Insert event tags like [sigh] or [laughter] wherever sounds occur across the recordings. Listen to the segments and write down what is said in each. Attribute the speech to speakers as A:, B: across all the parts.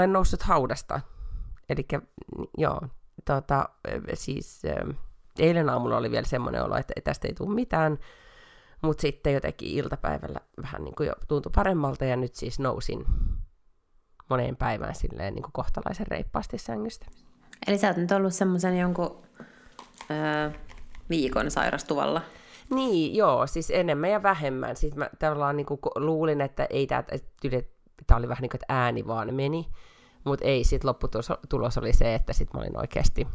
A: Olen noussut haudasta. Eli joo, tota, siis eilen aamulla oli vielä semmoinen olo, että tästä ei tule mitään, mutta sitten jotenkin iltapäivällä vähän niin kuin jo tuntui paremmalta ja nyt siis nousin moneen päivään silleen niin kuin kohtalaisen reippaasti sängystä.
B: Eli sä oot nyt ollut semmoisen jonkun öö, viikon sairastuvalla.
A: Niin, joo, siis enemmän ja vähemmän. Siis mä tavallaan niin kuin luulin, että ei tämä, tämä oli vähän niin kuin, että ääni vaan meni, mutta ei, sitten lopputulos oli se, että sitten mä olin oikeasti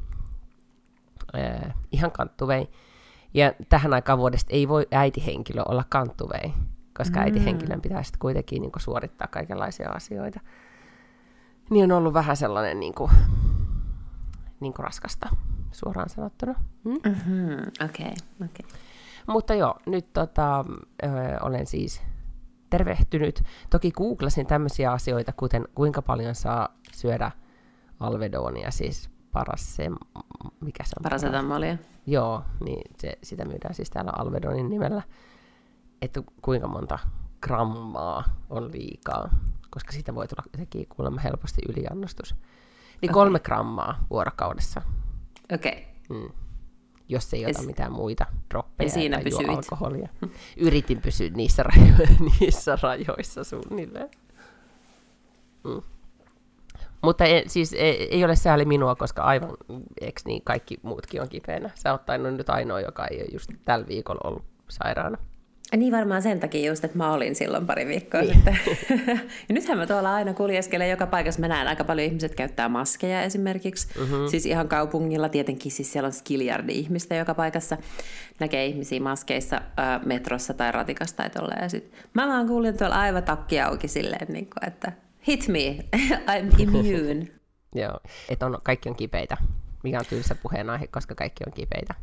A: ää, ihan kanttuvei. Ja tähän aikaan vuodesta ei voi äitihenkilö olla kanttuvei, koska mm. äitihenkilön pitää sitten kuitenkin niin kuin, suorittaa kaikenlaisia asioita. Niin on ollut vähän sellainen niin kuin, niin kuin raskasta, suoraan sanottuna.
B: Mm? Mm-hmm. Okei, okay, okay.
A: Mutta joo, nyt tota, ö, olen siis tervehtynyt. Toki googlasin tämmöisiä asioita, kuten kuinka paljon saa syödä alvedonia, siis paras se, mikä se on?
B: Parasetamolia.
A: Joo, niin se, sitä myydään siis täällä alvedonin nimellä, että kuinka monta grammaa on liikaa, koska siitä voi tulla jotenkin kuulemma helposti yliannostus. Niin okay. kolme grammaa vuorokaudessa.
B: Okei. Okay. Mm
A: jos ei ota mitään muita droppeja
B: ja siinä tai juo
A: alkoholia. [laughs] Yritin pysyä niissä, rajo- [laughs] niissä rajoissa suunnilleen. Mm. Mutta ei, siis ei, ei ole sääli minua, koska aivan, eikö niin, kaikki muutkin on kipeänä. Sä oot nyt ainoa, joka ei ole just tällä viikolla ollut sairaana.
B: Niin varmaan sen takia just, että mä olin silloin pari viikkoa niin. sitten. [laughs] ja nythän mä tuolla aina kuljeskelen joka paikassa. Mä näen aika paljon ihmiset käyttää maskeja esimerkiksi. Mm-hmm. Siis ihan kaupungilla tietenkin, siis siellä on skiljardi ihmistä joka paikassa. Näkee ihmisiä maskeissa äh, metrossa tai ratikasta tai tolleen. Ja sit mä vaan kuulin tuolla aivan takki auki silleen, niin kuin, että hit me, [laughs] I'm immune. [laughs]
A: Joo, että on, kaikki on kipeitä, mikä on tylsä puheenaihe, koska kaikki on kipeitä.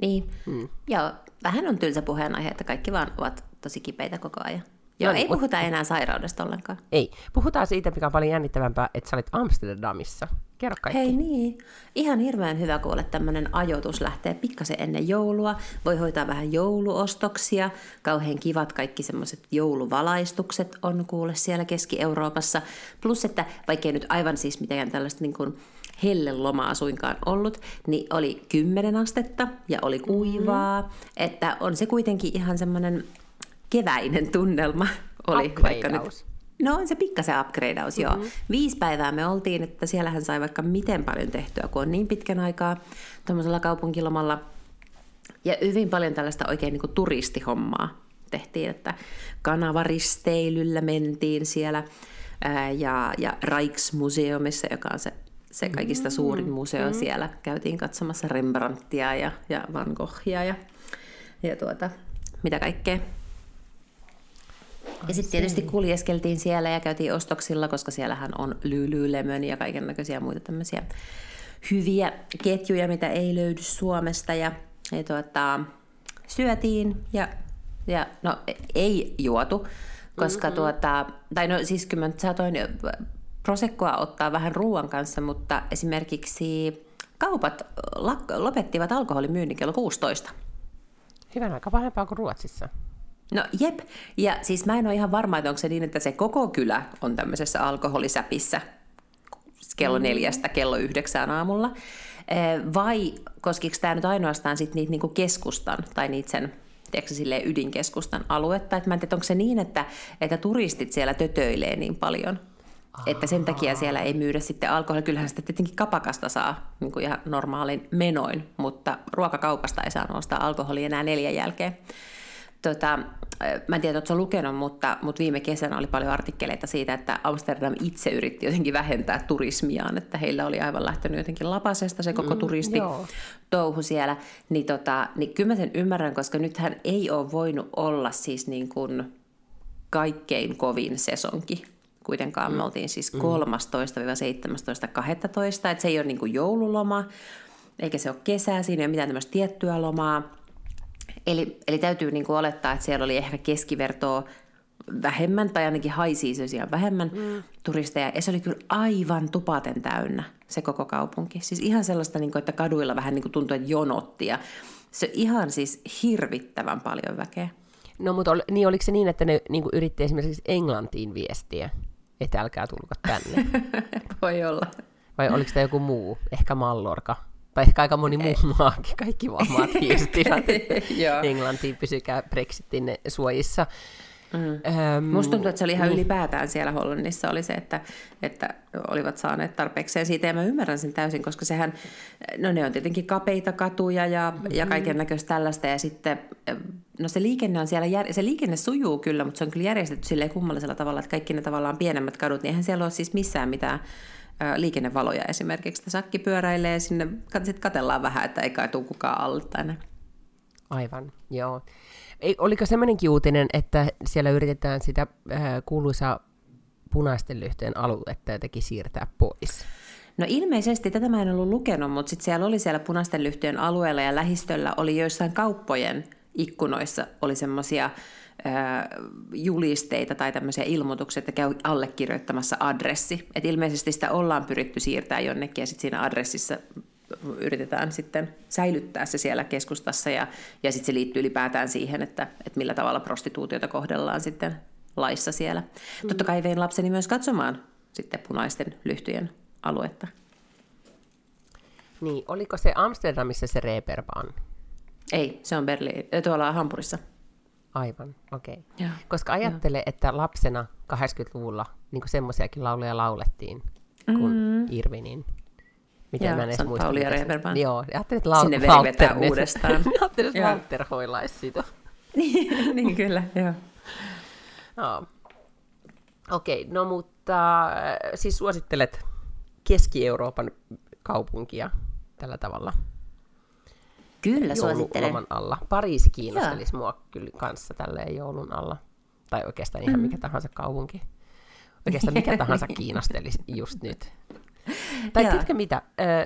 B: Niin, mm. joo, vähän on tylsä puheenaihe, että kaikki vaan ovat tosi kipeitä koko ajan. Joo, no, ei puhuta mut... enää sairaudesta ollenkaan.
A: Ei. Puhutaan siitä, mikä on paljon jännittävämpää, että sä olit Amsterdamissa. Kerro kaikki.
B: Hei niin. Ihan hirveän hyvä kuulla, että tämmöinen ajoitus lähtee pikkasen ennen joulua. Voi hoitaa vähän jouluostoksia. Kauhean kivat kaikki semmoiset jouluvalaistukset on kuule siellä Keski-Euroopassa. Plus, että vaikkei nyt aivan siis mitään tällaista niin kuin lomaa suinkaan ollut, niin oli 10 astetta ja oli kuivaa. Mm-hmm. Että on se kuitenkin ihan semmoinen keväinen tunnelma. Oli vaikka nyt No on se pikkasen upgradeaus, mm-hmm. joo. Viisi päivää me oltiin, että siellähän sai vaikka miten paljon tehtyä, kun on niin pitkän aikaa tuommoisella kaupunkilomalla. Ja hyvin paljon tällaista oikein niin kuin turistihommaa tehtiin, että kanavaristeilyllä mentiin siellä ää, ja, ja Rijksmuseumissa, joka on se se kaikista mm, suurin museo mm. siellä. Käytiin katsomassa Rembrandtia ja, ja Van Goghia ja, ja tuota, mitä kaikkea. Ja sitten tietysti kuljeskeltiin siellä ja käytiin ostoksilla, koska siellähän on Lululemon ja kaiken näköisiä muita tämmöisiä hyviä ketjuja, mitä ei löydy Suomesta. Ja, ja tuota, syötiin ja, ja no ei juotu, koska mm-hmm. tuota, tai no siis kyllä mä saatoin prosekkoa ottaa vähän ruoan kanssa, mutta esimerkiksi kaupat lopettivat alkoholimyynnin kello 16.
A: Hyvän aika pahempaa kuin Ruotsissa.
B: No jep, ja siis mä en ole ihan varma, että onko se niin, että se koko kylä on tämmöisessä alkoholisäpissä kello mm. neljästä kello yhdeksään aamulla, vai koskiko tämä nyt ainoastaan sit niitä niinku keskustan tai niitä sen tiedätkö, ydinkeskustan aluetta, että mä en tiedä, onko se niin, että, että turistit siellä tötöilee niin paljon, että sen takia siellä ei myydä sitten alkoholia. Kyllähän sitä tietenkin kapakasta saa niin kuin ihan normaalin menoin, mutta ruokakaupasta ei saa nostaa alkoholia enää neljän jälkeen. Tota, mä en tiedä, että lukenut, mutta, mutta viime kesänä oli paljon artikkeleita siitä, että Amsterdam itse yritti jotenkin vähentää turismiaan, että heillä oli aivan lähtenyt jotenkin lapasesta se koko mm, turisti joo. touhu siellä. Niin, tota, niin kyllä mä sen ymmärrän, koska nythän ei ole voinut olla siis niin kuin kaikkein kovin sesonki kuitenkaan. Me oltiin siis 13-17.12, että se ei ole niin kuin joululoma, eikä se ole kesää, siinä ei ole mitään tämmöistä tiettyä lomaa. Eli, eli täytyy niin kuin olettaa, että siellä oli ehkä keskivertoa vähemmän, tai ainakin high seasonsia vähemmän mm. turisteja. Ja se oli kyllä aivan tupaten täynnä, se koko kaupunki. Siis ihan sellaista, niin kuin, että kaduilla vähän niin kuin tuntui, että jonotti. Ja se ihan siis hirvittävän paljon väkeä.
A: No mutta ol, niin oliko se niin, että ne niin kuin yritti esimerkiksi Englantiin viestiä, että älkää tulko tänne? [laughs]
B: Voi olla.
A: Vai oliko tämä joku muu, ehkä Mallorca? Tai ehkä aika moni muu maakin, kaikki [laughs] maat viestivät, että Englantiin pysykää Brexitin suojissa.
B: Mm. Öm, Musta tuntuu, että se oli ihan niin. ylipäätään siellä Hollannissa oli se, että, että olivat saaneet tarpeekseen siitä, ja mä ymmärrän sen täysin, koska sehän, no ne on tietenkin kapeita katuja ja, mm-hmm. ja kaiken näköistä tällaista, ja sitten, no se liikenne on siellä, se liikenne sujuu kyllä, mutta se on kyllä järjestetty silleen kummallisella tavalla, että kaikki ne tavallaan pienemmät kadut, niin eihän siellä ole siis missään mitään liikennevaloja esimerkiksi. Että sakki pyöräilee sinne, sitten katellaan vähän, että ei kai tule kukaan alle tai.
A: Aivan, joo. Ei, oliko semmoinenkin uutinen, että siellä yritetään sitä äh, kuuluisaa punaisten lyhteen aluetta jotenkin siirtää pois?
B: No ilmeisesti, tätä mä en ollut lukenut, mutta sitten siellä oli siellä punaisten lyhtyjen alueella ja lähistöllä oli joissain kauppojen ikkunoissa oli semmoisia julisteita tai tämmöisiä ilmoituksia, että käy allekirjoittamassa adressi. Et ilmeisesti sitä ollaan pyritty siirtää jonnekin ja sitten siinä adressissa yritetään sitten säilyttää se siellä keskustassa ja, ja sitten se liittyy ylipäätään siihen, että, että millä tavalla prostituutiota kohdellaan sitten laissa siellä. Mm. Totta kai vein lapseni myös katsomaan sitten punaisten lyhtyjen aluetta.
A: Niin, oliko se Amsterdamissa se Reeperbahn?
B: Ei, se on Berliin, tuolla Hampurissa.
A: Aivan, okei. Okay. Koska ajattele, ja. että lapsena 80-luvulla niin semmoisiakin lauluja laulettiin kuin mm. Irvinin
B: Miten ja, mä en edes muista. Pauli ja Reeperbahn.
A: Joo, ajattelin, että Lau-
B: Sinne veri vetää uudestaan.
A: ajattelin, että Walter hoilaisi sitä.
B: niin, [laughs] niin, kyllä, joo.
A: no. Okei, okay, no mutta äh, siis suosittelet Keski-Euroopan kaupunkia tällä tavalla?
B: Kyllä suosittelen.
A: alla. Pariisi kiinnostelisi Joo. mua kyllä kanssa tälleen joulun alla. Tai oikeastaan ihan mm. mikä tahansa kaupunki. Oikeastaan mikä tahansa kiinnostelisi just nyt. Tai tiedätkö mitä,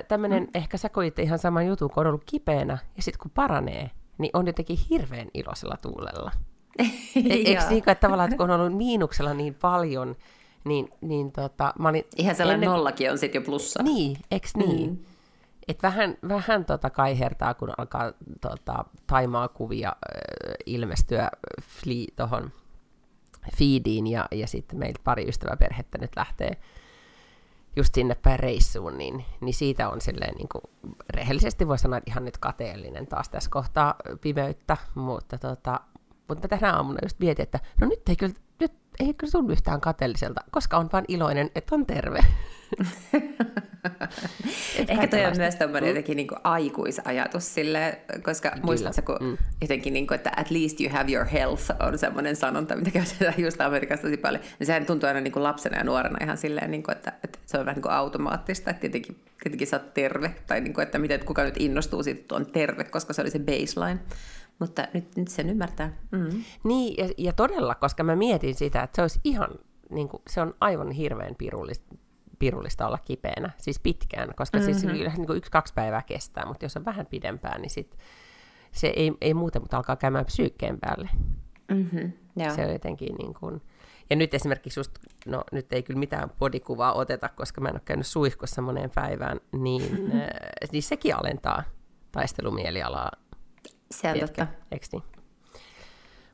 A: tämmöinen, mm. ehkä sä koitte ihan saman jutun, kun on ollut kipeänä, ja sitten kun paranee, niin on jotenkin hirveän iloisella tuulella. [laughs] E-, eikö niin, että tavallaan, että kun on ollut miinuksella niin paljon, niin, niin tota, mä olin...
B: Ihan sellainen ennen... nollakin on sitten jo plussa.
A: Niin, eikö niin? Mm. Et vähän, vähän tota kaihertaa, kun alkaa tota, taimaa kuvia äh, ilmestyä tuohon feediin, ja, ja sitten meiltä pari ystäväperhettä nyt lähtee just sinne päin reissuun, niin, niin siitä on silleen niin kuin, rehellisesti voi sanoa, että ihan nyt kateellinen taas tässä kohtaa pimeyttä, mutta, tota, mutta tänä aamuna just mietin, että no nyt ei kyllä, nyt ei kyllä tunnu yhtään kateelliselta, koska on vain iloinen, että on terve.
B: Ehkä toi on myös tämmöinen jotenkin niin aikuisajatus sille, koska Kyllä. muistatko, kun mm. jotenkin, niin kuin, että at least you have your health on semmoinen sanonta, mitä käytetään just Amerikassa tosi paljon. Ja sehän tuntuu aina niin kuin lapsena ja nuorena ihan silleen, niin kuin, että, että se on vähän niin kuin automaattista, että tietenkin, tietenkin sä oot terve, tai niin kuin, että miten kuka nyt innostuu siitä, että on terve, koska se oli se baseline. Mutta nyt, nyt sen ymmärtää. Mm.
A: Niin, ja, ja todella, koska mä mietin sitä, että se olisi ihan, niin kuin, se on aivan hirveän pirullista, pirullista olla kipeänä, siis pitkään, koska mm-hmm. siis mhm. niin kuin yksi-kaksi päivää kestää, mutta jos on vähän pidempään, niin sit se ei, ei muuten, mutta alkaa käymään psyykkeen päälle.
B: Mm-hmm.
A: Se on jotenkin niin kuin... Ja nyt esimerkiksi just, no nyt ei kyllä mitään podikuvaa oteta, koska mä en ole käynyt suihkossa moneen päivään, niin, [laughs] äh, niin sekin alentaa taistelumielialaa.
B: Se on totta.
A: Eikö niin?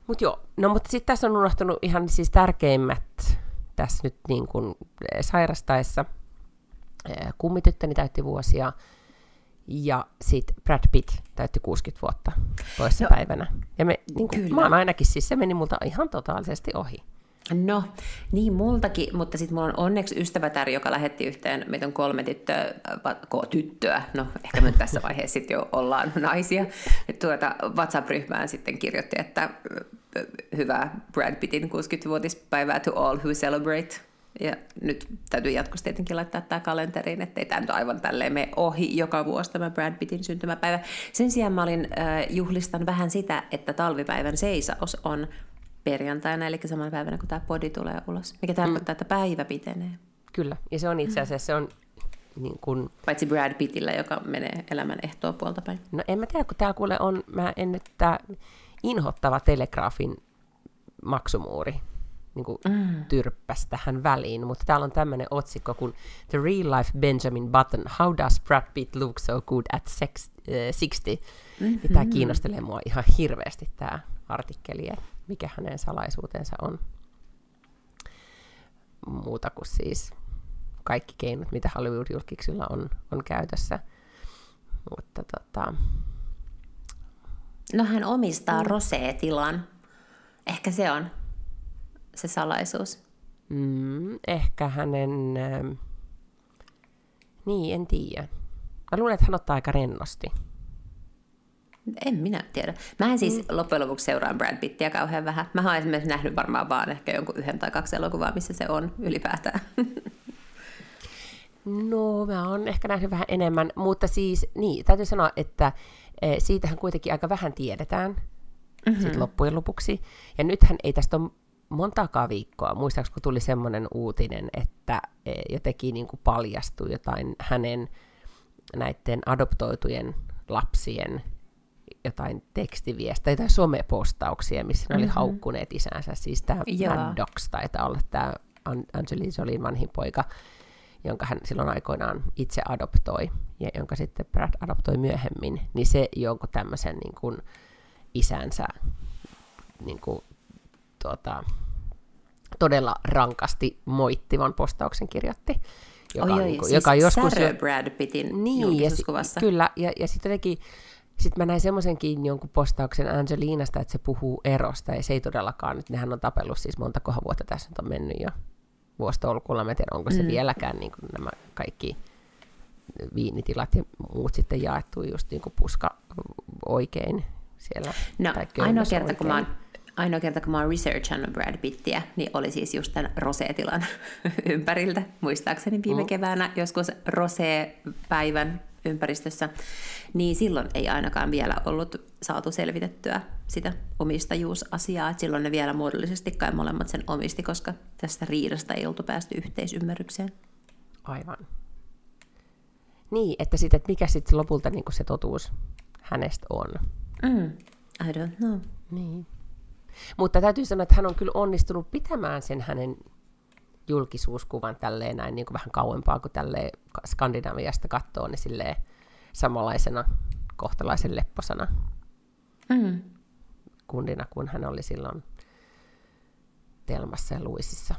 A: Mut joo, no mutta sitten tässä on unohtunut ihan siis tärkeimmät tässä nyt niin kuin eh, sairastaessa. Eh, kummityttöni täytti vuosia ja sitten Brad Pitt täytti 60 vuotta toisessa no, päivänä. Ja me, niin kuin, mä oon ainakin siis, se meni multa ihan totaalisesti ohi.
B: No, niin multakin, mutta sitten mulla on onneksi ystävätär, joka lähetti yhteen, meitä on kolme tyttöä, ko, tyttöä, no ehkä me tässä vaiheessa sitten jo ollaan naisia, tuota, WhatsApp-ryhmään sitten kirjoitti, että hyvää Brad Pittin 60-vuotispäivää to all who celebrate. Ja nyt täytyy jatkossa tietenkin laittaa tämä kalenteriin, ettei tämä nyt aivan tälleen mene ohi joka vuosi tämä Brad Pittin syntymäpäivä. Sen sijaan mä olin äh, juhlistan vähän sitä, että talvipäivän seisaus on perjantaina, eli samana päivänä, kun tämä podi tulee ulos. Mikä tarkoittaa, mm. että päivä pitenee.
A: Kyllä, ja se on itse asiassa se on niin kun...
B: Paitsi Brad Pittillä, joka menee elämän ehtoa puolta päin.
A: No en mä tiedä, kun täällä kuule on, mä en nyt tää inhottava telegraafin maksumuuri niin kuin mm. tyrppäsi tähän väliin, mutta täällä on tämmöinen otsikko kuin The Real Life Benjamin Button, How Does Brad Pitt Look So Good at sex, uh, 60? Mm-hmm. Tämä kiinnostelee mua ihan hirveästi tämä artikkeli, että mikä hänen salaisuutensa on. Muuta kuin siis kaikki keinot, mitä Hollywood-julkiksilla on, on käytössä. Mutta tota...
B: No hän omistaa mm. Rosé-tilan. Ehkä se on se salaisuus.
A: Mm, ehkä hänen... Äh, niin, en tiedä. Mä luulen, että hän ottaa aika rennosti.
B: En minä tiedä. Mä en siis mm. loppujen lopuksi seuraa Brad Pittiä kauhean vähän. Mä oon esimerkiksi nähnyt varmaan vaan ehkä jonkun yhden tai kaksi elokuvaa, missä se on ylipäätään. [laughs]
A: No, mä oon ehkä nähnyt vähän enemmän, mutta siis, niin, täytyy sanoa, että siitähän kuitenkin aika vähän tiedetään mm-hmm. sit loppujen lopuksi. Ja nythän ei tästä ole montaakaan viikkoa, muistaakseni kun tuli semmoinen uutinen, että e, jotenkin niin kuin paljastui jotain hänen näiden adoptoitujen lapsien jotain tekstiviestejä tai somepostauksia, missä ne mm-hmm. oli haukkuneet isänsä. Siis tämä Maddox taitaa olla tämä Angelina Jolien vanhin poika, jonka hän silloin aikoinaan itse adoptoi, ja jonka sitten Brad adoptoi myöhemmin, niin se jonkun tämmöisen niin kuin isänsä niin kuin, tuota, todella rankasti moittivan postauksen kirjoitti.
B: Joka, oi, niin kuin, siis joka joskus jo... Brad Pittin niin, ja,
A: Kyllä, ja, ja sitten jotenkin sitten mä näin semmoisenkin jonkun postauksen Angelinasta, että se puhuu erosta, ja se ei todellakaan, nyt nehän on tapellut siis monta kohan vuotta tässä nyt on mennyt jo vuostolkulla, mä tiedän, onko se mm. vieläkään niin kuin nämä kaikki viinitilat ja muut sitten jaettu just niin kuin puska oikein siellä.
B: No, ainoa kerta, oikein. kun mä oon ainoa kerta, kun mä oon researchannut Brad Pittiä, niin oli siis just tämän Rosetilan [laughs] ympäriltä, muistaakseni viime mm. keväänä, joskus Rosé-päivän ympäristössä, niin silloin ei ainakaan vielä ollut saatu selvitettyä sitä omistajuusasiaa, että silloin ne vielä muodollisesti kai molemmat sen omisti, koska tästä riidasta ei oltu päästy yhteisymmärrykseen.
A: Aivan. Niin, että sitten, että mikä sitten lopulta niin se totuus hänestä on.
B: Mm, I don't know.
A: Niin. Mutta täytyy sanoa, että hän on kyllä onnistunut pitämään sen hänen julkisuuskuvan tälleen näin niin kuin vähän kauempaa kuin tälleen Skandinaviasta katsoo, niin silleen samanlaisena kohtalaisen lepposana mm. kundina, kun hän oli silloin Telmassa ja Luisissa.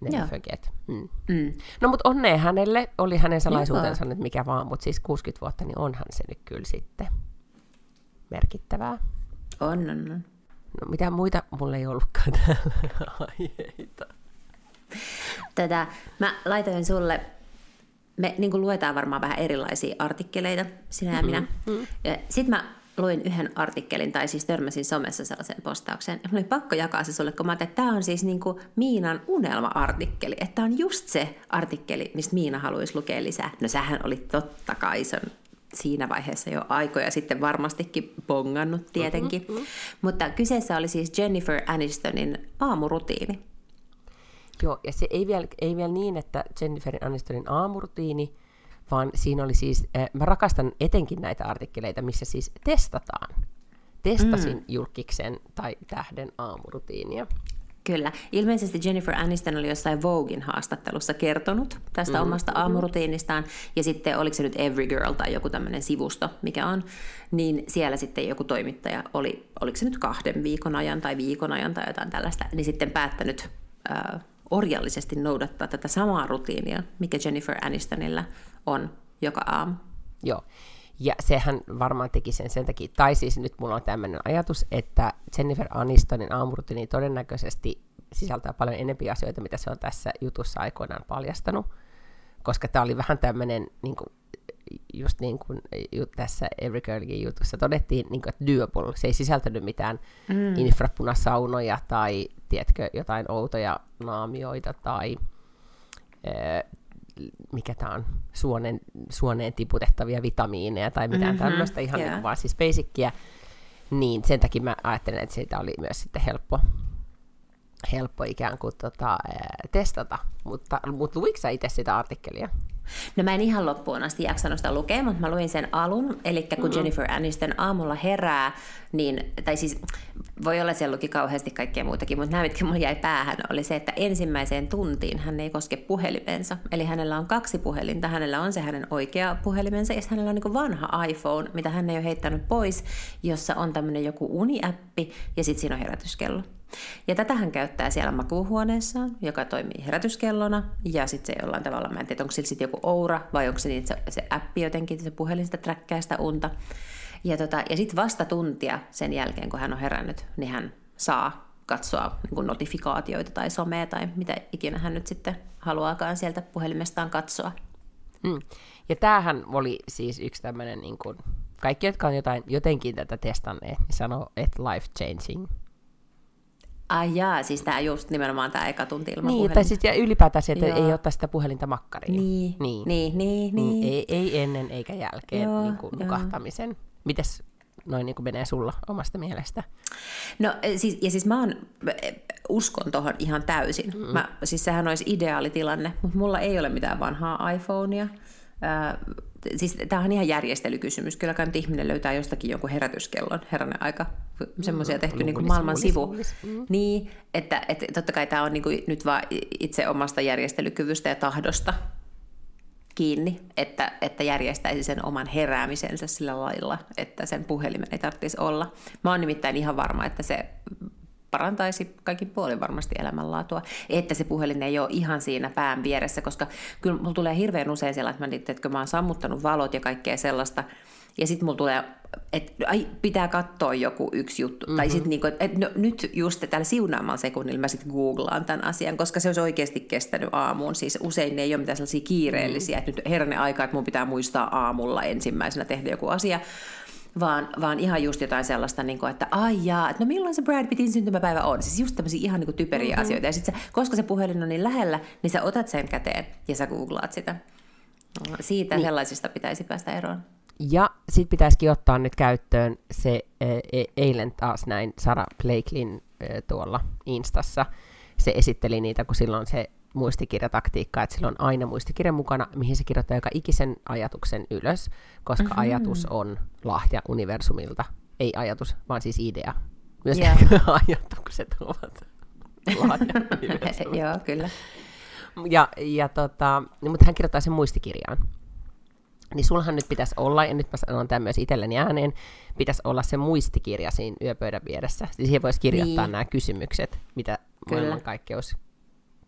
A: Never forget. Mm. Mm. No mutta onnea hänelle, oli hänen salaisuutensa nyt mikä vaan, mutta siis 60 vuotta, niin onhan se nyt kyllä sitten merkittävää.
B: On, on, on.
A: No mitä muita mulla ei ollutkaan täällä [laughs] aiheita.
B: Tätä, mä laitoin sulle, me niin luetaan varmaan vähän erilaisia artikkeleita, sinä ja minä. Mm-hmm. Sitten mä luin yhden artikkelin, tai siis törmäsin somessa sellaisen postauksen. Ja oli pakko jakaa se sulle, kun mä että tämä on siis niin kuin Miinan unelma-artikkeli. Että tämä on just se artikkeli, mistä Miina haluaisi lukea lisää. No sähän oli totta kai sen siinä vaiheessa jo aikoja sitten varmastikin bongannut tietenkin. Mm-hmm. Mutta kyseessä oli siis Jennifer Anistonin aamurutiini.
A: Joo, ja se ei vielä, ei vielä niin, että Jennifer Anistonin aamurutiini, vaan siinä oli siis, äh, mä rakastan etenkin näitä artikkeleita, missä siis testataan. Testasin mm. julkiksen tai tähden aamurutiinia.
B: Kyllä. Ilmeisesti Jennifer Aniston oli jossain Voguein haastattelussa kertonut tästä mm, omasta aamurutiinistaan, ja sitten oliko se nyt Every Girl tai joku tämmöinen sivusto, mikä on, niin siellä sitten joku toimittaja oli, oliko se nyt kahden viikon ajan tai viikon ajan tai jotain tällaista, niin sitten päättänyt äh, orjallisesti noudattaa tätä samaa rutiinia, mikä Jennifer Anistonilla on joka aamu.
A: Joo. Ja sehän varmaan teki sen sen takia, tai siis nyt mulla on tämmöinen ajatus, että Jennifer Anistonin aamurutiini todennäköisesti sisältää paljon enempiä asioita, mitä se on tässä jutussa aikoinaan paljastanut, koska tämä oli vähän tämmöinen, niin kuin, just niin kuin tässä Every Girlin jutussa todettiin, niin kuin, että doable, se ei sisältänyt mitään mm. infrapunasaunoja tai, tiedätkö, jotain outoja naamioita tai mikä tämä on, suonen, suoneen tiputettavia vitamiineja tai mitään mm-hmm, tämmöistä, ihan yeah. niin vaan siis basickiä, Niin, sen takia mä ajattelen, että siitä oli myös sitten helppo, helppo ikään kuin tota, testata. Mutta, mutta luitko sä itse sitä artikkelia?
B: No mä en ihan loppuun asti jaksanut sitä lukea, mutta mä luin sen alun, eli kun mm-hmm. Jennifer Aniston aamulla herää, niin, tai siis voi olla, että siellä luki kauheasti kaikkea muutakin, mutta nämä, mitkä mulla jäi päähän, oli se, että ensimmäiseen tuntiin hän ei koske puhelimensa. Eli hänellä on kaksi puhelinta, hänellä on se hänen oikea puhelimensa, ja hänellä on niin vanha iPhone, mitä hän ei ole heittänyt pois, jossa on tämmöinen joku uniäppi, ja sitten siinä on herätyskello. Ja tätä hän käyttää siellä makuuhuoneessaan, joka toimii herätyskellona, ja sitten se jollain tavalla, mä en tiedä, onko sillä sitten joku Oura, vai onko se, niin, se, se appi jotenkin, se puhelin sitä träkkää sitä unta. Ja, tota, ja sitten vasta tuntia sen jälkeen, kun hän on herännyt, niin hän saa katsoa niin notifikaatioita tai somea tai mitä ikinä hän nyt sitten haluaakaan sieltä puhelimestaan katsoa.
A: Mm. Ja tämähän oli siis yksi tämmöinen, niin kuin, kaikki, jotka on jotain, jotenkin tätä testanneet, niin sanoo, että life changing
B: Ai jaa, siis tämä just nimenomaan tämä eka tunti ilman
A: Niin, tai sitten ylipäätään se, että Joo. ei ottaa sitä puhelinta makkariin.
B: Niin, niin, niin. niin, niin.
A: Ei, ei ennen eikä jälkeen Joo, niin kuin nukahtamisen. Mites noin niin kuin menee sulla omasta mielestä?
B: No siis, ja siis mä oon, uskon tuohon ihan täysin. Mm. Mä, siis sehän olisi ideaali tilanne, mutta mulla ei ole mitään vanhaa iPhonea siis tämä on ihan järjestelykysymys. Kyllä kai ihminen löytää jostakin jonkun herätyskellon, heränen aika, semmoisia mm, tehty niin kuin maailman luulis, sivu. Luulis, mm. Niin, että, että totta kai tämä on niin kuin nyt vaan itse omasta järjestelykyvystä ja tahdosta kiinni, että, että järjestäisi sen oman heräämisensä sillä lailla, että sen puhelimen ei tarvitsisi olla. Mä oon nimittäin ihan varma, että se parantaisi kaikin puolin varmasti elämänlaatua, että se puhelin ei ole ihan siinä pään vieressä, koska kyllä mulla tulee hirveän usein sellainen, että mä, että kun mä oon sammuttanut valot ja kaikkea sellaista, ja sitten mulla tulee, että ai, pitää katsoa joku yksi juttu. Mm-hmm. Tai sitten niinku, että no, nyt just tällä siunaamalla sekunnilla mä sitten googlaan tämän asian, koska se olisi oikeasti kestänyt aamuun. Siis usein ne ei ole mitään sellaisia kiireellisiä, mm-hmm. että nyt herne aika, että mun pitää muistaa aamulla ensimmäisenä tehdä joku asia, vaan, vaan ihan just jotain sellaista, niin kuin, että ai jaa, että no milloin se Brad Pittin syntymäpäivä on. Siis just tämmöisiä ihan niin kuin typeriä mm-hmm. asioita. Ja sit sä, koska se puhelin on niin lähellä, niin sä otat sen käteen ja sä googlaat sitä. Siitä niin. sellaisista pitäisi päästä eroon.
A: Ja sitten pitäisikin ottaa nyt käyttöön se e, e, eilen taas näin Sara Blakelin e, tuolla Instassa. Se esitteli niitä, kun silloin se muistikirjataktiikka, että sillä on aina muistikirja mukana, mihin se kirjoittaa joka ikisen ajatuksen ylös, koska mm-hmm. ajatus on lahja universumilta. Ei ajatus, vaan siis idea. Myös yeah. [laughs] ajatukset ovat [laughs] lahja
B: Joo, kyllä.
A: Ja, ja tota, mutta hän kirjoittaa sen muistikirjaan. Niin sulhan nyt pitäisi olla, ja nyt mä sanon tämän myös itselleni ääneen, pitäisi olla se muistikirja siinä yöpöydän vieressä. Siis siihen voisi kirjoittaa niin. nämä kysymykset, mitä maailmankaikkeus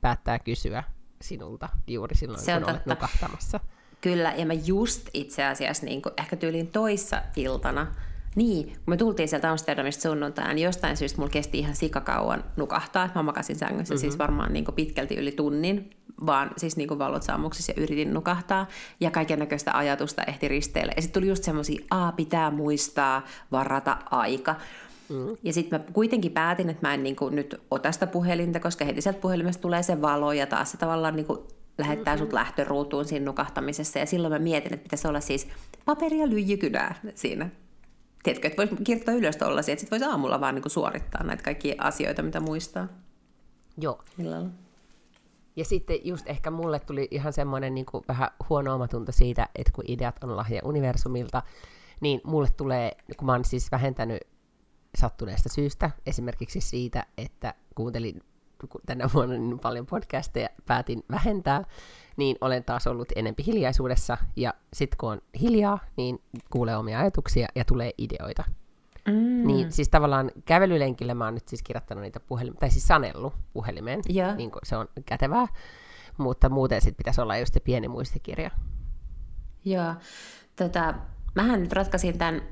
A: päättää kysyä sinulta juuri silloin, se kun olet totta. nukahtamassa.
B: Kyllä, ja mä just itse asiassa niin kuin, ehkä tyyliin toissa iltana, niin, kun me tultiin sieltä Amsterdamista sunnuntain, niin jostain syystä mulla kesti ihan sikakauan nukahtaa. Mä makasin sängyssä mm-hmm. siis varmaan niin kuin pitkälti yli tunnin, vaan siis niin kuin valot sammuksissa ja yritin nukahtaa. Ja kaiken näköistä ajatusta ehti risteille. Ja sitten tuli just semmoisia, a pitää muistaa varata aika. Mm. Ja sitten mä kuitenkin päätin, että mä en niin kuin nyt ota sitä puhelinta, koska heti sieltä puhelimesta tulee se valo ja taas se tavallaan niin kuin lähettää mm-hmm. sut lähtöruutuun siinä nukahtamisessa. Ja silloin mä mietin, että pitäisi olla siis paperi ja lyijykynää siinä. Tiedätkö, että voisi kirjoittaa ylös tollasia, että sitten voisi aamulla vaan niin kuin suorittaa näitä kaikkia asioita, mitä muistaa.
A: Joo. Illalla. Ja sitten just ehkä mulle tuli ihan semmoinen niin kuin vähän huono omatunto siitä, että kun ideat on lahja universumilta, niin mulle tulee, kun mä oon siis vähentänyt sattuneesta syystä, esimerkiksi siitä, että kuuntelin tänä vuonna niin paljon podcasteja, päätin vähentää, niin olen taas ollut enempi hiljaisuudessa, ja sitten kun on hiljaa, niin kuulee omia ajatuksia ja tulee ideoita. Mm. Niin siis tavallaan kävelylenkillä mä oon nyt siis kirjoittanut niitä puhelimia, tai siis sanellu puhelimeen, yeah. niin se on kätevää, mutta muuten sitten pitäisi olla just se pieni muistikirja.
B: Joo, tota, Mähän nyt ratkaisin tämän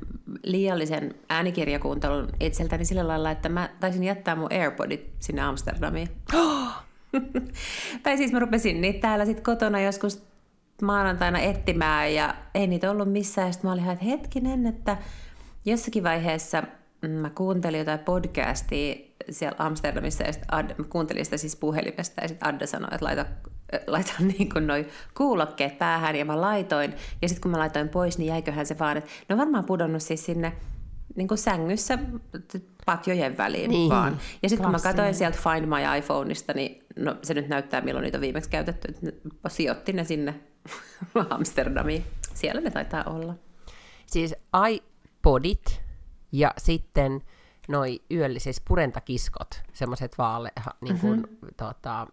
B: liiallisen äänikirjakuuntelun itseltäni sillä lailla, että mä taisin jättää mun AirPodit sinne Amsterdamiin. [gasps] tai siis mä rupesin niitä täällä sitten kotona joskus maanantaina etsimään ja ei niitä ollut missään. Sitten mä olin että hetkinen, että jossakin vaiheessa mä kuuntelin jotain podcastia siellä Amsterdamissa ja Ad, mä kuuntelin sitä siis puhelimesta ja sitten Adda sanoi, että laita laitan [laughs] niin kuin noi kuulokkeet päähän ja mä laitoin. Ja sitten kun mä laitoin pois, niin jäiköhän se vaan, että ne on varmaan pudonnut siis sinne niin kuin sängyssä patjojen väliin
A: Niin,
B: vaan. Ja sitten kun mä katsoin sieltä Find My iPhoneista, niin no, se nyt näyttää, milloin niitä on viimeksi käytetty. sijoitti ne sinne [laughs] Amsterdamiin. Siellä ne taitaa olla.
A: Siis iPodit sitten noi yölliset purentakiskot, semmoiset vaale, niin kuin, mm-hmm. tota,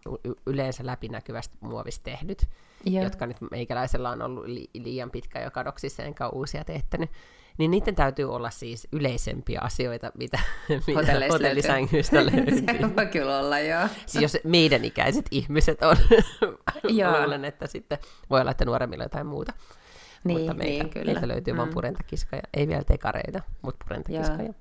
A: yleensä läpinäkyvästä muovista tehdyt,
B: Joo.
A: jotka nyt meikäläisellä on ollut li- liian pitkä jo kadoksissa, enkä ole uusia teettänyt. Niin niiden täytyy olla siis yleisempiä asioita, mitä, [laughs] mitä
B: Hotelleista
A: hotellisängystä löytyy. [laughs]
B: Se voi kyllä olla, joo.
A: Siis jos meidän ikäiset ihmiset on, [laughs] luulen, että sitten voi olla, että nuoremmilla jotain muuta.
B: Niin,
A: mutta meiltä,
B: niin, kyllä.
A: meiltä löytyy mm. vain purentakiskoja. Ei vielä tekareita, mutta purentakiskoja.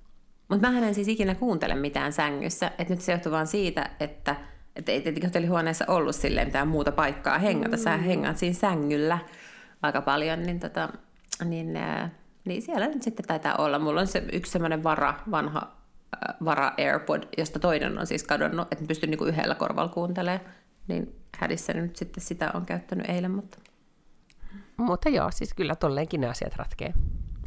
B: Mutta mä en siis ikinä kuuntele mitään sängyssä. Et nyt se johtuu vaan siitä, että et ei tietenkin hotellihuoneessa ollut silleen mitään muuta paikkaa hengata. Sä hengaat siinä sängyllä aika paljon, niin, tota, niin, ää, niin siellä nyt sitten taitaa olla. Mulla on se yksi semmoinen vara, vanha ää, vara AirPod, josta toinen on siis kadonnut, että pystyn niinku yhdellä korvalla kuuntelemaan. Niin hädissä nyt sitten sitä on käyttänyt eilen, mutta
A: Mutta joo, siis kyllä tolleenkin ne asiat ratkee.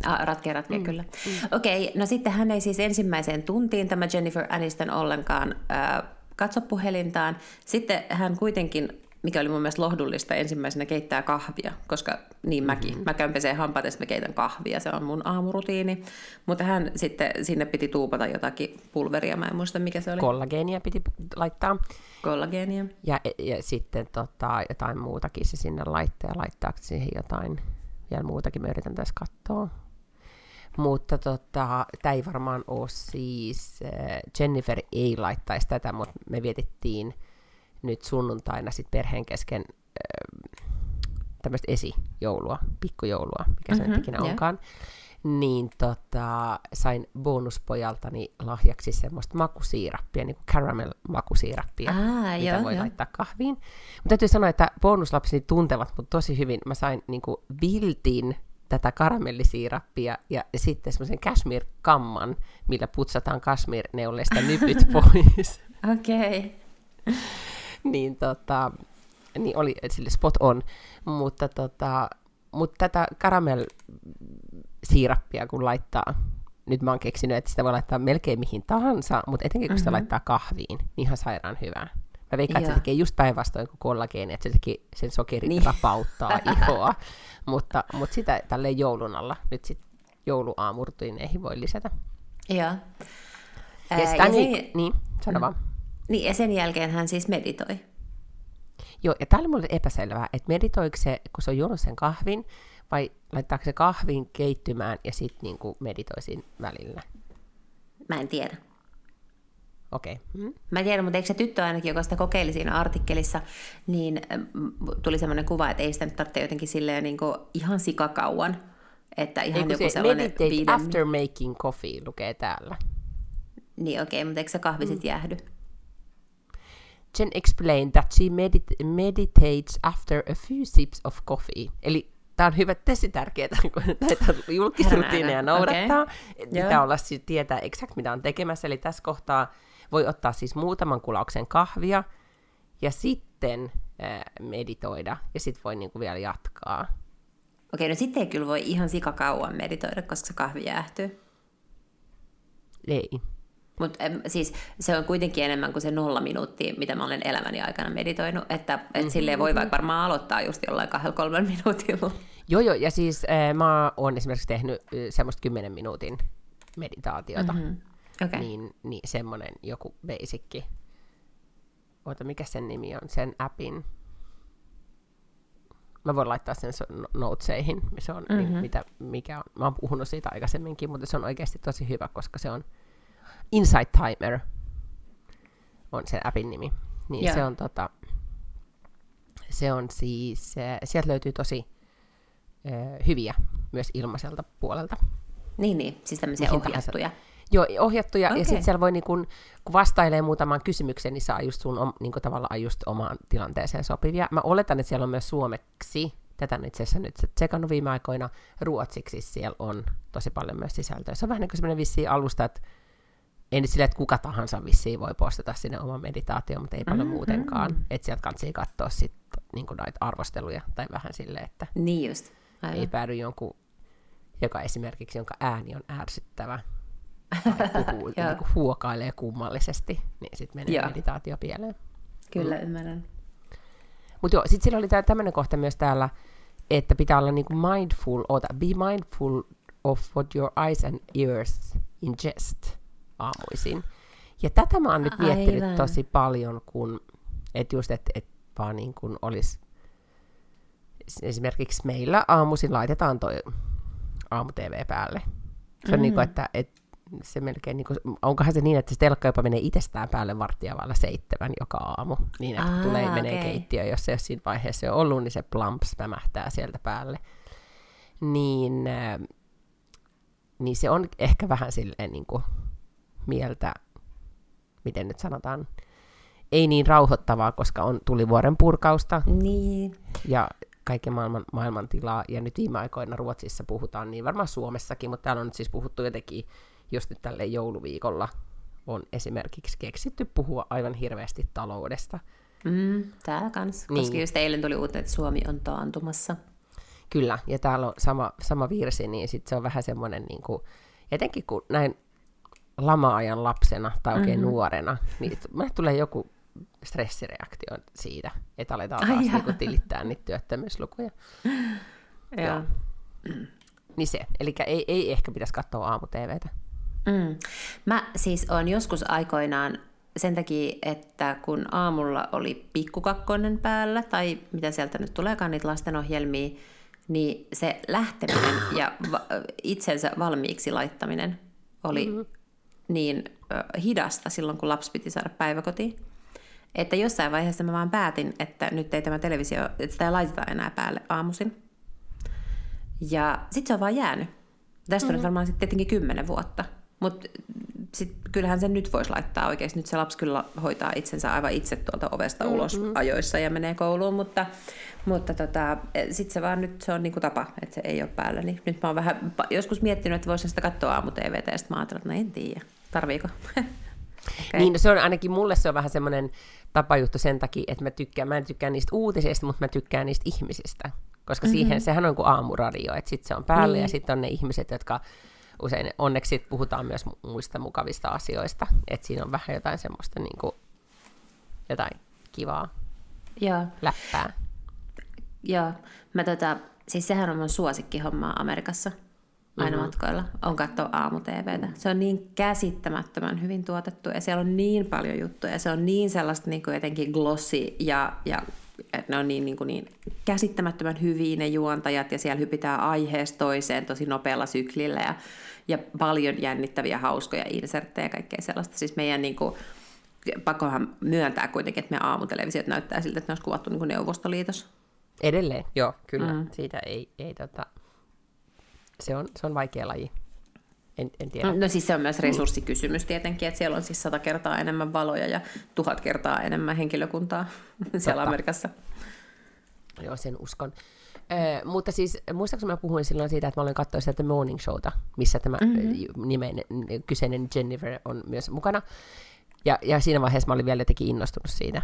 B: Ah, ratkee, ratkee, mm. kyllä. Mm. Okei, okay, no sitten hän ei siis ensimmäiseen tuntiin tämä Jennifer Aniston ollenkaan äh, katso puhelintaan. Sitten hän kuitenkin, mikä oli mun mielestä lohdullista, ensimmäisenä keittää kahvia, koska niin mäkin. Mm-hmm. Mä käyn peseen hampaat ja mä keitän kahvia, se on mun aamurutiini. Mutta hän sitten, sinne piti tuupata jotakin pulveria, mä en muista mikä se oli.
A: Kollageenia piti laittaa.
B: Kollageenia.
A: Ja, ja sitten tota, jotain muutakin se sinne laittaa ja laittaa siihen jotain vielä muutakin. Mä yritän tässä katsoa. Mutta tota, tämä ei varmaan ole siis, äh, Jennifer ei laittaisi tätä, mutta me vietettiin nyt sunnuntaina sit perheen kesken äh, tämmöistä esijoulua, pikkujoulua, mikä se
B: Mhm,
A: nyt ikinä
B: joo.
A: onkaan. Niin tota, sain bonuspojaltani lahjaksi semmoista makusiirappia, niin kuin caramel-makusiirappia,
B: Aa,
A: mitä
B: joo,
A: voi
B: joo.
A: laittaa kahviin. Mutta täytyy sanoa, että bonuslapseni tuntevat mut tosi hyvin. Mä sain niinku viltin tätä karamellisiirappia ja sitten semmoisen cashmere-kamman, millä putsataan cashmere-neuleista nypyt [laughs] pois.
B: Okei. Okay.
A: Niin, tota, niin oli sille spot on. Mutta, tota, mutta tätä karamellisiirappia kun laittaa, nyt mä oon keksinyt, että sitä voi laittaa melkein mihin tahansa, mutta etenkin kun sitä
B: Mhm.
A: laittaa kahviin, niin ihan sairaan hyvää. Mä veikkaan, että se tekee just päinvastoin kuin kollageeni, että se teki sen sokerin
B: Niin.
A: rapauttaa [laughs] ihoa. mutta, mutta sitä tälleen joulun alla, nyt sitten jouluaamurtuineihin voi lisätä.
B: Joo.
A: Ja,
B: Ää,
A: sitä,
B: ja
A: niin,
B: sen-
A: niin, sano vaan.
B: Niin, ja sen jälkeen hän siis meditoi.
A: Joo, ja täällä mulle epäselvää, että meditoiko se, kun se on juonut sen kahvin, vai laittaako se kahvin keittymään ja sitten niinku meditoi siinä välillä?
B: Mä en tiedä.
A: Okei. Okay. Mm.
B: Mä en tiedä, mutta eikö se tyttö ainakin, joka sitä kokeili siinä artikkelissa, niin äm, tuli semmoinen kuva, että ei sitä nyt tarvitse jotenkin silleen niin ihan sikakauan. Että ihan
A: Eikö
B: joku
A: se
B: sellainen
A: meditate
B: viiden...
A: after making coffee lukee täällä.
B: Niin okei, mutta eikö se kahvi sitten jäähdy?
A: Jen explained that she medit- meditates after a few sips of coffee. Eli tämä on hyvä, tosi tärkeää, kun näitä julkisrutiineja noudattaa. Okay. Pitää olla siis tietää exakt, mitä on tekemässä. Eli tässä kohtaa voi ottaa siis muutaman kulauksen kahvia ja sitten äh, meditoida ja sitten voi niinku vielä jatkaa.
B: Okei, no sitten ei kyllä voi ihan sikakauan meditoida, koska se kahvi jäähtyy.
A: Ei.
B: Mutta siis se on kuitenkin enemmän kuin se nolla minuuttia, mitä mä olen elämäni aikana meditoinut. Että et
A: Mhm.
B: silleen voi vaikka varmaan aloittaa just jollain kahdella kolmen minuutilla.
A: Joo, joo, ja siis äh, mä oon esimerkiksi tehnyt äh, semmoista 10 minuutin meditaatiota. Mm-hmm.
B: Okei.
A: Niin, niin semmoinen joku basicki. Oota, mikä sen nimi on? Sen appin. Mä voin laittaa sen no- noteseihin. Se on, mm-hmm. niin, mitä, mikä on. Mä oon puhunut siitä aikaisemminkin, mutta se on oikeasti tosi hyvä, koska se on Insight Timer on sen appin nimi. Niin
B: Joo.
A: se on tota, se on siis, äh, sieltä löytyy tosi äh, hyviä myös ilmaiselta puolelta.
B: Niin, niin. Siis tämmöisiä
A: Mihin tahansa.
B: ohjattuja.
A: Joo, ohjattuja, okay. Ja sitten siellä voi, niin kun, kun vastailee muutamaan kysymykseen, niin saa just sun om, niin tavallaan just omaan tilanteeseen sopivia. Mä oletan, että siellä on myös suomeksi, tätä on itse asiassa nyt tsekannut viime aikoina, ruotsiksi siellä on tosi paljon myös sisältöä. Se on vähän niin kuin semmoinen vissiin alusta, että ei nyt että kuka tahansa vissiin voi postata sinne oman meditaation, mutta ei paljon
B: Mm,
A: muutenkaan. Että sieltä kannattaa katsoa sit, niin näitä arvosteluja, tai vähän silleen, että
B: Niin just. Aivan.
A: ei päädy jonkun, joka esimerkiksi, jonka ääni on ärsyttävä, tai puhuu, [laughs] niin kuin huokailee kummallisesti, niin sitten menee
B: Joo.
A: meditaatio pieleen.
B: Kyllä, ymmärrän.
A: Mutta joo, sitten sillä oli tämmöinen kohta myös täällä, että pitää olla niinku mindful, ota, be mindful of what your eyes and ears ingest aamuisin. Ja tätä mä oon nyt miettinyt
B: Aivan.
A: tosi paljon, kun, että just, että et vaan niin kuin olisi, esimerkiksi meillä aamuisin laitetaan toi aamu-tv päälle. Se on mm. niin kuin, että, että se melkein, niin kuin, onkohan se niin, että se telkka jopa menee itsestään päälle varttia vailla seitsemän joka aamu, niin että
B: Aa,
A: tulee, menee
B: okei.
A: keittiö, jos se ei ole siinä vaiheessa jo ollut, niin se plumps pämähtää sieltä päälle. Niin, niin se on ehkä vähän silleen niin kuin mieltä, miten nyt sanotaan, ei niin rauhoittavaa, koska on tulivuoren purkausta
B: Niin.
A: ja kaiken maailman, maailman tilaa. Ja nyt viime aikoina Ruotsissa puhutaan, niin varmaan Suomessakin, mutta täällä on nyt siis puhuttu jotenkin, just nyt tälle jouluviikolla on esimerkiksi keksitty puhua aivan hirveästi taloudesta.
B: Mm, täällä kans.
A: Niin.
B: Koska just eilen tuli uutta, että Suomi on taantumassa.
A: Kyllä, ja täällä on sama, sama virsi, niin sit se on vähän semmoinen, niin kuin, etenkin kun näin lama-ajan lapsena tai oikein mm-hmm. nuorena, niin mulle tulee joku stressireaktio siitä, että aletaan taas
B: jaa.
A: niin tilittää niitä työttömyyslukuja.
B: Joo.
A: Niin se, eli ei, ei ehkä pitäisi katsoa aamu-tvtä.
B: Mm. Mä siis on joskus aikoinaan sen takia, että kun aamulla oli pikkukakkonen päällä, tai mitä sieltä nyt tuleekaan niitä lastenohjelmia, niin se lähteminen ja va- itsensä valmiiksi laittaminen oli mm-hmm. Niin hidasta silloin, kun lapsi piti saada päiväkotiin. Että jossain vaiheessa mä vaan päätin, että nyt ei tämä televisio, että sitä ei laiteta enää päälle aamuisin. Ja sitten se on vaan jäänyt. Tästä mm-hmm. on nyt varmaan sitten tietenkin kymmenen vuotta. Mutta kyllähän sen nyt voisi laittaa oikeasti. Nyt se lapsi kyllä hoitaa itsensä aivan itse tuolta ovesta mm-hmm. ulos ajoissa ja menee kouluun, mutta, mutta tota, sitten se vaan nyt se on niinku tapa, että se ei ole päällä. Niin nyt mä oon vähän joskus miettinyt, että voisin sitä katsoa aamu-tvtä ja sitten mä ajattelin, että no en tiedä, tarviiko. [laughs] okay.
A: Niin, no se on ainakin mulle se on vähän semmoinen tapajuttu sen takia, että mä, tykkään, mä en tykkää niistä uutisista, mutta mä tykkään niistä ihmisistä. Koska mm-hmm. siihen, sehän on kuin aamuradio, että sitten se on päällä niin. ja sitten on ne ihmiset, jotka usein onneksi sit puhutaan myös mu- muista mukavista asioista. Että siinä on vähän jotain semmoista niin kuin, jotain kivaa
B: Joo.
A: läppää.
B: Joo, mä tota, siis sehän on mun suosikkihommaa Amerikassa aina mm-hmm. matkoilla, on katsoa aamu-tvtä. Se on niin käsittämättömän hyvin tuotettu ja siellä on niin paljon juttuja. Se on niin sellaista niin kuin jotenkin glossy ja, ja että ne on niin, niin, kuin niin käsittämättömän hyviä ne juontajat ja siellä hypitään aiheesta toiseen tosi nopealla syklillä ja, ja paljon jännittäviä hauskoja inserttejä ja kaikkea sellaista. Siis meidän niin kuin, pakkohan myöntää kuitenkin, että me aamutelevisiot näyttää siltä, että ne olisi kuvattu niin kuin Neuvostoliitos.
A: Edelleen, joo, kyllä. Mm. Siitä ei, ei tota, se on, se on vaikea laji. En, en tiedä.
B: No siis se on myös resurssikysymys tietenkin, että siellä on siis sata kertaa enemmän valoja ja tuhat kertaa enemmän henkilökuntaa [laughs] siellä
A: Totta.
B: Amerikassa.
A: Joo, sen uskon. Mutta siis, muistaakseni mä puhuin silloin siitä, että mä olen katsoa sitä The Morning Showta, missä tämä mm-hmm. nimeinen, kyseinen Jennifer on myös mukana. Ja, ja siinä vaiheessa mä olin vielä jotenkin innostunut siitä.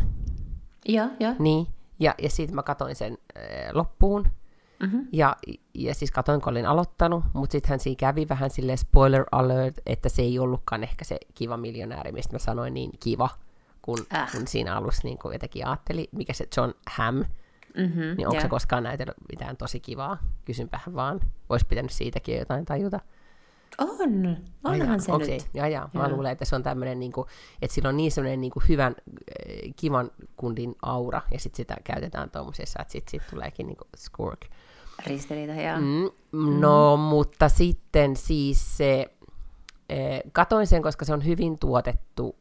B: Joo, joo.
A: Niin, ja, ja siitä mä katoin sen äh, loppuun.
B: Mm-hmm.
A: Ja, ja siis katoin, kun olin aloittanut, mutta sittenhän siinä kävi vähän sille spoiler alert, että se ei ollutkaan ehkä se kiva miljonääri, mistä mä sanoin niin kiva, kun,
B: Äh.
A: kun siinä alussa niin kuin jotenkin ajatteli, mikä se John Hamm,
B: Mm-hmm.
A: niin onko se koskaan näytellyt mitään tosi kivaa? Kysynpähän vaan. Olisi pitänyt siitäkin jo jotain tajuta.
B: On, onhan se
A: okei.
B: nyt.
A: Ja, ja. Mä
B: Joo.
A: luulen, että se on tämmöinen, niin kuin, että sillä on niin semmoinen niin kuin hyvän, äh, kivan kundin aura, ja sitten sitä käytetään tuommoisessa, että sitten sit tuleekin niin kuin skurk.
B: Ristiriita, joo.
A: Mm, no, mm. mutta sitten siis se, eh, katoin sen, koska se on hyvin tuotettu,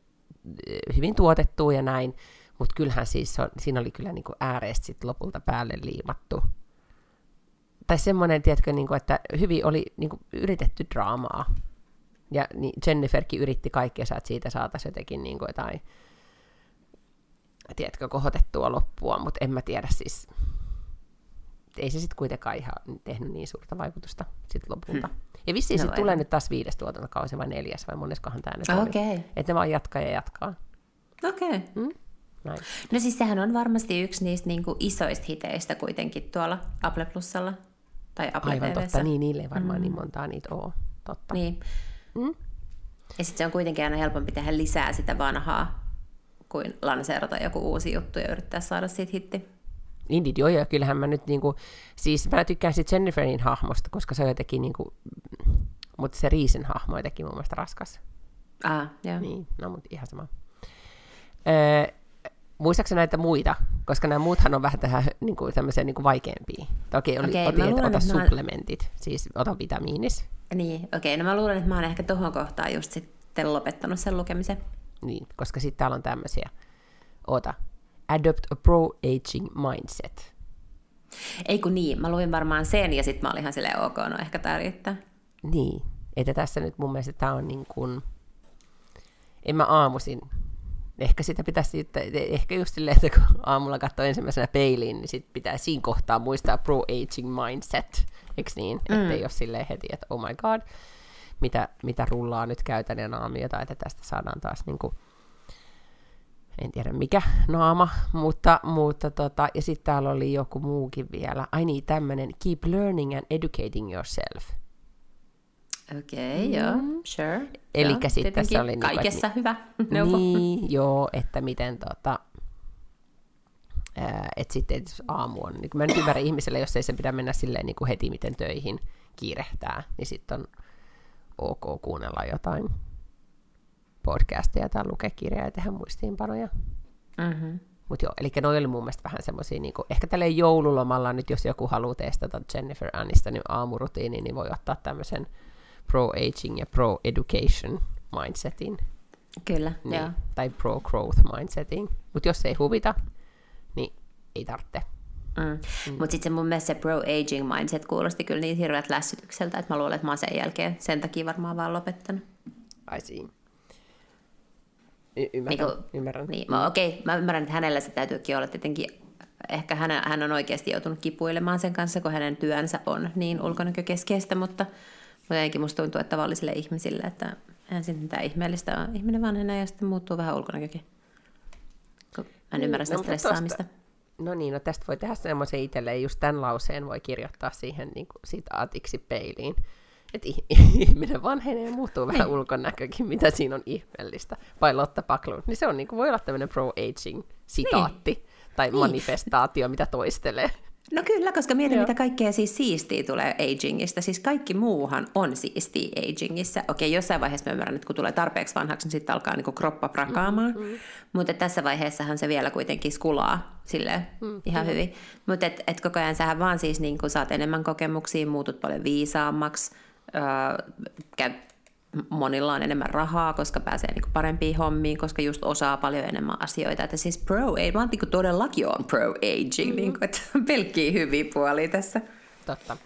A: eh, hyvin tuotettu ja näin, mutta kyllähän siis on, siinä oli kyllä niinku ääreesti sit lopulta päälle liimattu. Tai semmoinen, tiedätkö, niinku, että hyvin oli niinku yritetty draamaa. Ja niin Jenniferkin yritti kaikkea, että siitä saataisiin jotenkin niinku jotain, tiedätkö, kohotettua loppua, mutta en mä tiedä siis, ei se sitten kuitenkaan ihan tehnyt niin suurta vaikutusta sit lopulta. Hmm. Ja vissiin
B: No ei.
A: tulee nyt taas viides tuotantokausi vai neljäs vai moneskohan tämä nyt oli.
B: Okei,
A: Että ne vaan jatkaa ja jatkaa.
B: okei.
A: Mm? Näin.
B: No siis sehän on varmasti yksi niistä niinku isoista hiteistä kuitenkin tuolla Apple Plusalla. Tai Apple
A: Aivan
B: TV:ssä.
A: totta, niin niille ei varmaan mm. niin montaa niitä ole. Totta.
B: Niin.
A: Mm?
B: Ja sitten se on kuitenkin aina helpompi tehdä lisää sitä vanhaa, kuin lanseerata joku uusi juttu ja yrittää saada siitä hitti.
A: Indeed, joo, ja kyllähän mä nyt niinku, siis mä tykkään sit Jenniferin hahmosta, koska se on jotenkin niinku, mutta se Riisen hahmo on jotenkin mun mielestä raskas.
B: Ah, joo.
A: Niin, no mutta ihan sama. Öö, muistaakseni näitä muita? Koska nämä muuthan on vähän tähän niin kuin, tämmöisiä niin kuin vaikeampia. Okei, oli,
B: Okei,
A: otin, että
B: luulen,
A: ota
B: että mä-
A: supplementit, siis ota vitamiinis.
B: Niin, okei, no mä luulen, että mä oon ehkä tohon kohtaan just sitten lopettanut sen lukemisen.
A: Niin, koska sitten täällä on tämmöisiä. Ota. Adopt a pro-aging mindset.
B: Ei kun niin, mä luin varmaan sen ja sitten mä olin ihan silleen ok, no ehkä tää riittää.
A: Niin, että tässä nyt mun mielestä tämä on niin kuin, en mä aamuisin, ehkä sitä pitäisi, sitten- ehkä just silleen, että kun aamulla katsoo ensimmäisenä peiliin, niin sit pitää siinä kohtaa muistaa pro-aging mindset, eikö niin? Mm. Että ei ole silleen heti, että oh my god, mitä, mitä rullaa nyt käytän naamiota, että tästä saadaan taas niin kuin, en tiedä mikä naama, mutta, mutta tota, ja sitten täällä oli joku muukin vielä. Ai niin, tämmöinen keep learning and educating yourself.
B: Okei, okay, joo, sure.
A: Mm.
B: Joo,
A: sitten
B: tietenkin
A: se oli niinku,
B: Kaikessa hyvä neuvo.
A: Niin, joo, että miten tota, että sitten että aamu on, niin mä nyt ymmärrän ihmiselle, jos ei se pidä mennä silleen niin kuin heti miten töihin kiirehtää, niin sitten on ok kuunnella jotain podcastia tai lukea kirjaa ja tehdä muistiinpanoja.
B: Mm-hmm.
A: Mutta joo, eli noi oli mun mielestä vähän semmoisia, niinku, ehkä tälleen joululomalla nyt, jos joku haluaa testata Jennifer Anistonin aamurutiini, niin voi ottaa tämmöisen pro-aging ja pro-education mindsetin.
B: Kyllä,
A: Niin,
B: joo.
A: tai pro-growth mindsetin. Mutta jos ei huvita, niin ei tarvitse.
B: Mm. Mm. Mutta sitten se mun mielestä se pro-aging mindset kuulosti kyllä niin hirveät lässytykseltä, että mä luulen, että mä oon sen jälkeen sen takia varmaan vaan lopettanut.
A: Ai siinä. Y- ymmärrän,
B: Niinku-
A: ymmärrän.
B: Niin, mä, okei, mä ymmärrän, että hänellä se täytyykin olla tietenkin, ehkä hän, hän on oikeasti joutunut kipuilemaan sen kanssa, kun hänen työnsä on niin ulkonäkökeskeistä, mutta, mutta jotenkin musta tuntuu, että tavallisille ihmisille, että eihän siinä mitään ihmeellistä on. Ihminen vanhenee ja sitten muuttuu vähän ulkonäkökin. Mä en ymmärrä sitä
A: no, mutta
B: stressaamista.
A: tosta- No niin, no tästä voi tehdä semmoisen itselleen, just tämän lauseen voi kirjoittaa siihen niin kuin, sitaatiksi peiliin. Että [laughs] ihminen vanhenee ja muuttuu vähän ulkonäkökin, mitä siinä on ihmeellistä. Vai Lotta Paklund. Niin se on, niin kuin, voi olla tämmöinen pro-aging sitaatti niin. tai
B: Niin.
A: manifestaatio, mitä toistelee.
B: No kyllä, koska mieti,
A: Joo.
B: mitä kaikkea siis siistiä tulee agingista. Siis kaikki muuhan on siistiä agingissa. Okei, jossain vaiheessa mä ymmärrän, että kun tulee tarpeeksi vanhaksi, niin sitten alkaa niinku kroppa prakaamaan. Mm-hmm. Mutta tässä vaiheessahan se vielä kuitenkin skulaa sille mm-hmm. ihan hyvin. Mutta et, et koko ajan sähän vaan siis niinku saat enemmän kokemuksia, muutut paljon viisaammaksi, öö, käy monilla on enemmän rahaa, koska pääsee niinku parempiin hommiin, koska just osaa paljon enemmän asioita. Että siis pro age, mä niinku todellakin on pro aging, mm-hmm. niinku, että [laughs] pelkkiä hyviä puolia tässä.
A: Totta.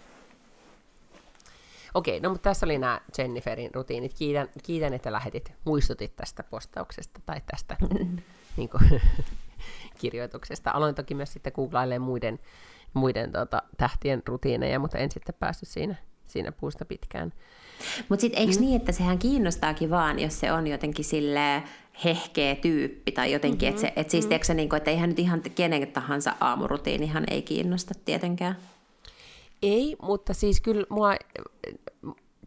A: Okei, no mutta tässä oli nämä Jenniferin rutiinit. Kiitän, kiitän että lähetit, muistutit tästä postauksesta tai tästä [laughs] niin kuin, [laughs] kirjoituksesta. Aloin toki myös sitten googlailemaan muiden, muiden tota, tähtien rutiineja, mutta en sitten päässyt siinä, siinä puusta pitkään.
B: Mutta sitten eikö niin, että sehän kiinnostaakin vaan, jos se on jotenkin sille hehkeä tyyppi tai jotenkin, mm-hmm. että, et siis mm-hmm. se, niinku, että eihän nyt ihan kenen tahansa aamurutiinihan ei kiinnosta tietenkään.
A: Ei, mutta siis kyllä mua,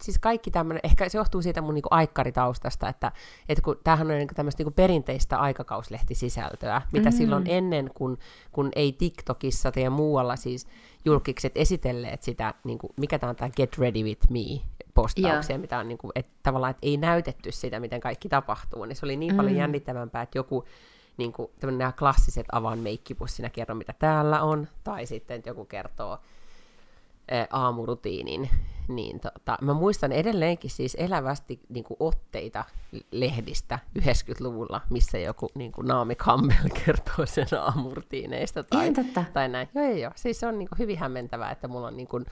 A: siis kaikki tämmöinen, ehkä se johtuu siitä mun niinku aikkaritaustasta, että, että kun tämähän on niinku tämmöistä niinku perinteistä aikakauslehtisisältöä, mitä mm. silloin ennen, kun, kun ei TikTokissa tai muualla siis julkikset esitelleet sitä, niinku, mikä tämä on tämä Get Ready With Me postauksia,
B: Joo.
A: mitä on niinku, että tavallaan, että ei näytetty sitä, miten kaikki tapahtuu, niin se oli niin mm. paljon jännittävämpää, että joku niin kuin, nämä klassiset avaan meikkipussina kerro, mitä täällä on, tai sitten että joku kertoo ää, aamurutiinin, niin tota, mä muistan edelleenkin siis elävästi niin kuin otteita lehdistä 90-luvulla, missä joku niin kuin Naomi Campbell [laughs] kertoo sen aamurutiineista tai,
B: Ihan totta.
A: tai näin. Joo, joo, joo. Siis se on niin kuin hyvin hämmentävää, että mulla on niin kuin,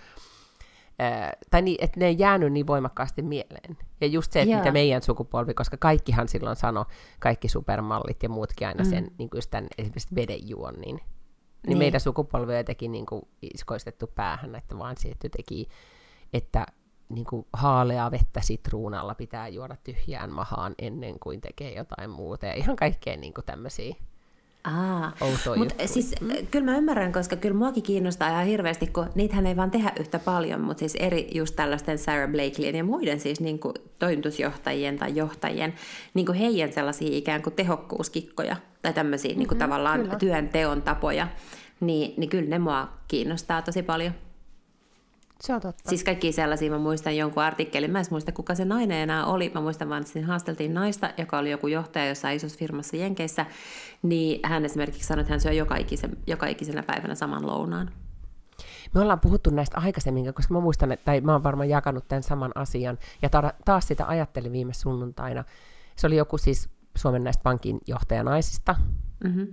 A: tai niin, että ne ei jäänyt niin voimakkaasti mieleen. Ja just se, että mitä meidän sukupolvi, koska kaikkihan silloin sanoi, kaikki supermallit ja muutkin aina sen, niin kuin just tämän esimerkiksi vedenjuonnin, niin, niin
B: Niin.
A: meidän sukupolvi on jotenkin niin kuin iskoistettu päähän, että vaan siitä teki, että niin kuin haaleaa vettä sitruunalla pitää juoda tyhjään mahaan ennen kuin tekee jotain muuta. Ja ihan kaikkea niin kuin tämmöisiä
B: Aa,
A: outoja
B: mutta siis mm. kyllä mä ymmärrän, koska kyllä muakin kiinnostaa ihan hirveästi, kun niitähän ei vaan tehdä yhtä paljon, mutta siis eri just tällaisten Sarah Blakeleyn ja muiden siis niin kuin toimitusjohtajien tai johtajien, niin kuin heidän sellaisia ikään kuin tehokkuuskikkoja tai tämmöisiä mm-hmm, niin kuin tavallaan kyllä. työnteon tapoja, niin, niin kyllä ne mua kiinnostaa tosi paljon.
A: Se on totta.
B: Siis kaikki sellaisia, mä muistan jonkun artikkelin, mä en muista kuka se nainen enää oli, mä muistan vaan, että siinä haasteltiin naista, joka oli joku johtaja jossain isossa firmassa Jenkeissä, niin hän esimerkiksi sanoi, että hän syö joka, ikisen, joka ikisenä päivänä saman lounaan.
A: Me ollaan puhuttu näistä aikaisemmin, koska mä muistan, että tai mä oon varmaan jakanut tämän saman asian, ja taas sitä ajattelin viime sunnuntaina. Se oli joku siis Suomen näistä pankin johtajanaisista. Mm-hmm.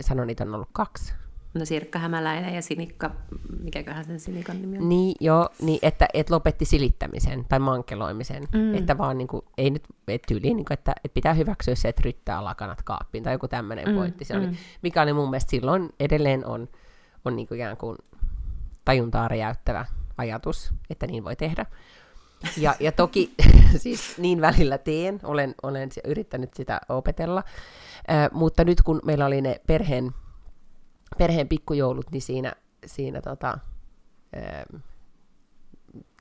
A: Sanon, niitä on ollut kaksi
B: No Sirkka Hämäläinen ja Sinikka, mikäköhän sen Sinikan nimi on?
A: Niin, joo, niin että et lopetti silittämisen tai mankeloimisen. Mm. Että vaan niin kuin, ei nyt, et tyyliin, niin kuin, että, että pitää hyväksyä se, että ryttää lakanat kaappiin tai joku tämmöinen mm. pointti. Se oli, mm. mikä oli mun mielestä silloin edelleen on, on niin kuin ikään kuin tajuntaa räjäyttävä ajatus, että niin voi tehdä. Ja, ja toki [laughs] siis [laughs] niin välillä teen, olen, olen yrittänyt sitä opetella, äh, mutta nyt kun meillä oli ne perheen perheen pikkujoulut, niin siinä, siinä tota, ää,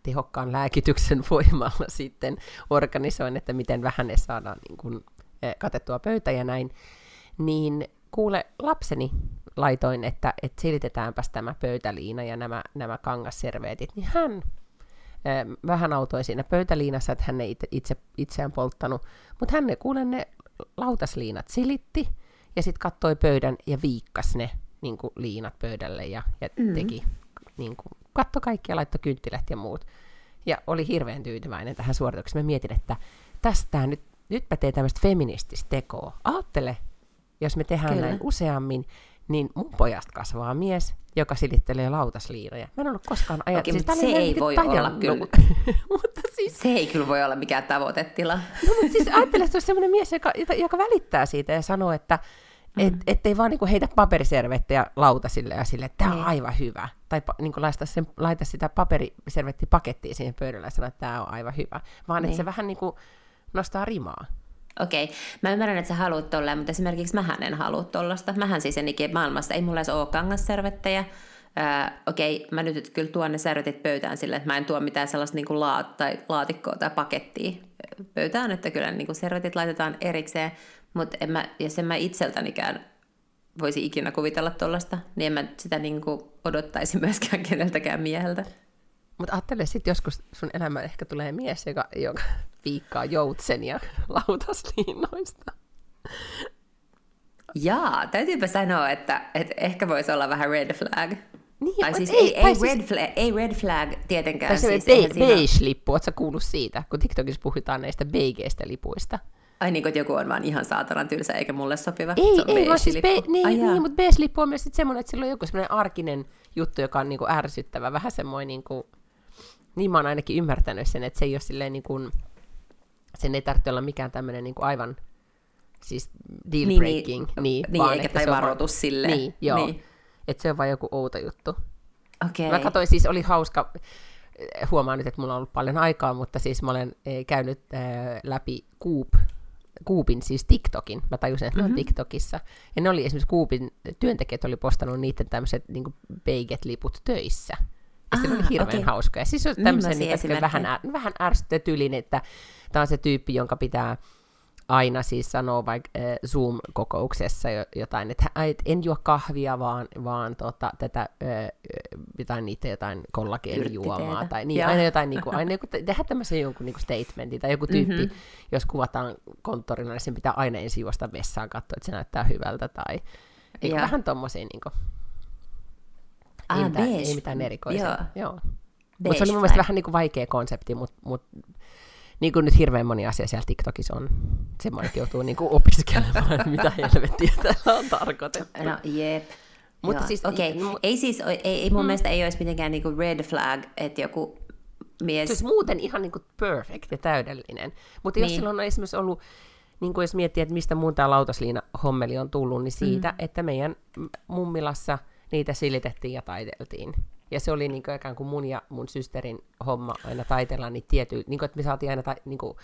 A: tehokkaan lääkityksen [laughs] voimalla sitten organisoin, että miten vähän ne saadaan niin kuin, ää, katettua pöytä ja näin, niin kuule, lapseni laitoin, että, että silitetäänpäs tämä pöytäliina ja nämä, nämä kangasserveetit, niin hän ää, vähän autoi siinä pöytäliinassa, että hän ei itse, itse itseään polttanut, mutta hän ne, kuule ne lautasliinat silitti, ja sitten kattoi pöydän ja viikkas ne niin kuin liinat pöydälle ja, ja mm. teki, niin kuin, katto kaikki ja laittoi kynttilät ja muut. Ja oli hirveän tyytyväinen tähän suoritukseen. Mä mietin, että tästä nyt, nyt mä teen tämmöistä feminististä tekoa. Aattele, jos me tehdään Kyllä. näin useammin, niin mun pojasta kasvaa mies, joka silittelee lautasliinoja. Mä en ollut koskaan ajatellut.
B: Siis se ei voi olla kyllä. [laughs] mutta siis... Se ei kyllä voi olla mikään tavoitetila.
A: no, mutta siis ajattele, että se on semmoinen mies, joka, joka välittää siitä ja sanoo, että et, mm. ettei vaan niinku heitä paperiservettejä lautasille ja sille, että tämä on niin. aivan hyvä. Tai niinku laita, sen, laita sitä paperiservettipakettia siihen pöydälle ja sano, että tämä on aivan hyvä. Vaan niin. että se vähän niinku nostaa rimaa.
B: Okei, okay. mä ymmärrän, että sä haluat tolleen, mutta esimerkiksi mähän en halua tollasta. Mähän siis en ikinä maailmassa, ei mulla edes ole kangasservettejä. Öö, okei, okay, mä nyt kyllä tuon ne servetit pöytään silleen, että mä en tuo mitään sellaista niin kuin laat, tai laatikkoa tai pakettia pöytään, että kyllä niin kuin servetit laitetaan erikseen, mutta en mä, jos en mä itseltänikään voisi ikinä kuvitella tuollaista, niin en mä sitä niin kuin odottaisi [laughs] myöskään keneltäkään mieheltä.
A: Mutta ajattele sitten joskus sun elämään ehkä tulee mies, joka, joka viikkaa joutsenia [laughs] lautasliinoista.
B: Jaa, täytyypä sanoa, että, että ehkä voisi olla vähän red flag.
A: Niin,
B: tai siis ei, ei, ei, siis... red flag, ei red flag tietenkään. Tai
A: se siis, be- beige-lippu, ootko kuullut siitä, kun TikTokissa puhutaan näistä beigeistä lipuista?
B: Ai niin, että joku on vaan ihan saatanan tylsä eikä mulle sopiva.
A: Ei, ei vaan siis be, niin, Ai niin, mutta beige-lippu on myös sit semmoinen, että sillä on joku semmoinen arkinen juttu, joka on niinku ärsyttävä. Vähän semmoinen, niinku, niin mä oon ainakin ymmärtänyt sen, että se ei ole silleen niinku, sen ei tarvitse olla mikään tämmöinen niinku aivan siis deal niin, niin. breaking. Niin,
B: niin, niin vaan, eikä tai varoitus vaan, silleen.
A: Niin, joo. Niin. Että se on vain joku outo juttu.
B: Okay.
A: Mä katsoin, siis oli hauska, huomaan nyt, että mulla on ollut paljon aikaa, mutta siis mä olen eh, käynyt äh, läpi Coop Kuupin, siis TikTokin. Mä tajusin, että mm-hmm. ne on mhm. TikTokissa. Ja ne oli esimerkiksi Kuupin työntekijät oli postannut niiden tämmöiset niin Beiget-liput töissä. Ja se oli hirveän okay. hauska. Ja siis on tämmöisen niin, vähän, vähän ärsyttävä tyylin, että tämä on se tyyppi, jonka pitää aina siis sanoo vaikka äh, Zoom-kokouksessa jotain, että et en juo kahvia, vaan, vaan tota, tätä äh, jotain niitä jotain kollageenijuomaa. Tai niin, aina jotain, niin kuin, aina joku, tehdä tämmöisen jonkun niin kuin statementin, tai joku tyyppi, mm-hmm. jos kuvataan konttorilla, niin sen pitää aina ensin juosta vessaan katsoa, että se näyttää hyvältä, tai niin vähän tommosia niin kuin, ah, ei, mitään, ei mitään erikoisia. Joo. Joo. Mutta se oli mun mielestä vähän niin kuin vaikea konsepti, mutta mut, niin kuin nyt hirveän moni asia siellä TikTokissa on semmoinen, että joutuu niin kuin opiskelemaan, mitä helvettiä täällä on tarkoitettu.
B: No jep. Mutta Joo. siis, Okei, okay. ei siis, ei, ei mun mm. mielestä ei olisi mitenkään niinku red flag, että joku mies...
A: Siis muuten ihan niinku perfect ja täydellinen. Mutta niin. jos silloin on esimerkiksi ollut, niin kuin jos miettii, että mistä muun tämä lautasliina hommeli on tullut, niin siitä, mm. että meidän mummilassa niitä silitettiin ja taiteltiin. Ja se oli niin kuin ikään kuin mun ja mun systerin homma aina taitella niitä tiety, niin kuin, että me saatiin aina ta, niin kuin,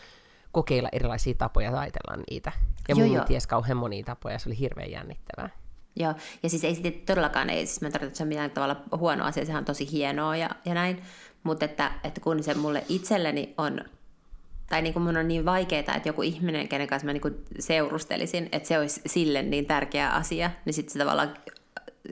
A: kokeilla erilaisia tapoja taitella niitä. Ja mun ties kauhean monia tapoja, se oli hirveän jännittävää.
B: Joo, ja siis ei sitten todellakaan, ei, siis mä en tarkoita, että se on millään tavalla huono asia, sehän on tosi hienoa ja, ja näin, mutta että, että kun se mulle itselleni on, tai niin kuin mun on niin vaikeaa, että joku ihminen, kenen kanssa mä niin kuin seurustelisin, että se olisi sille niin tärkeä asia, niin sitten se tavallaan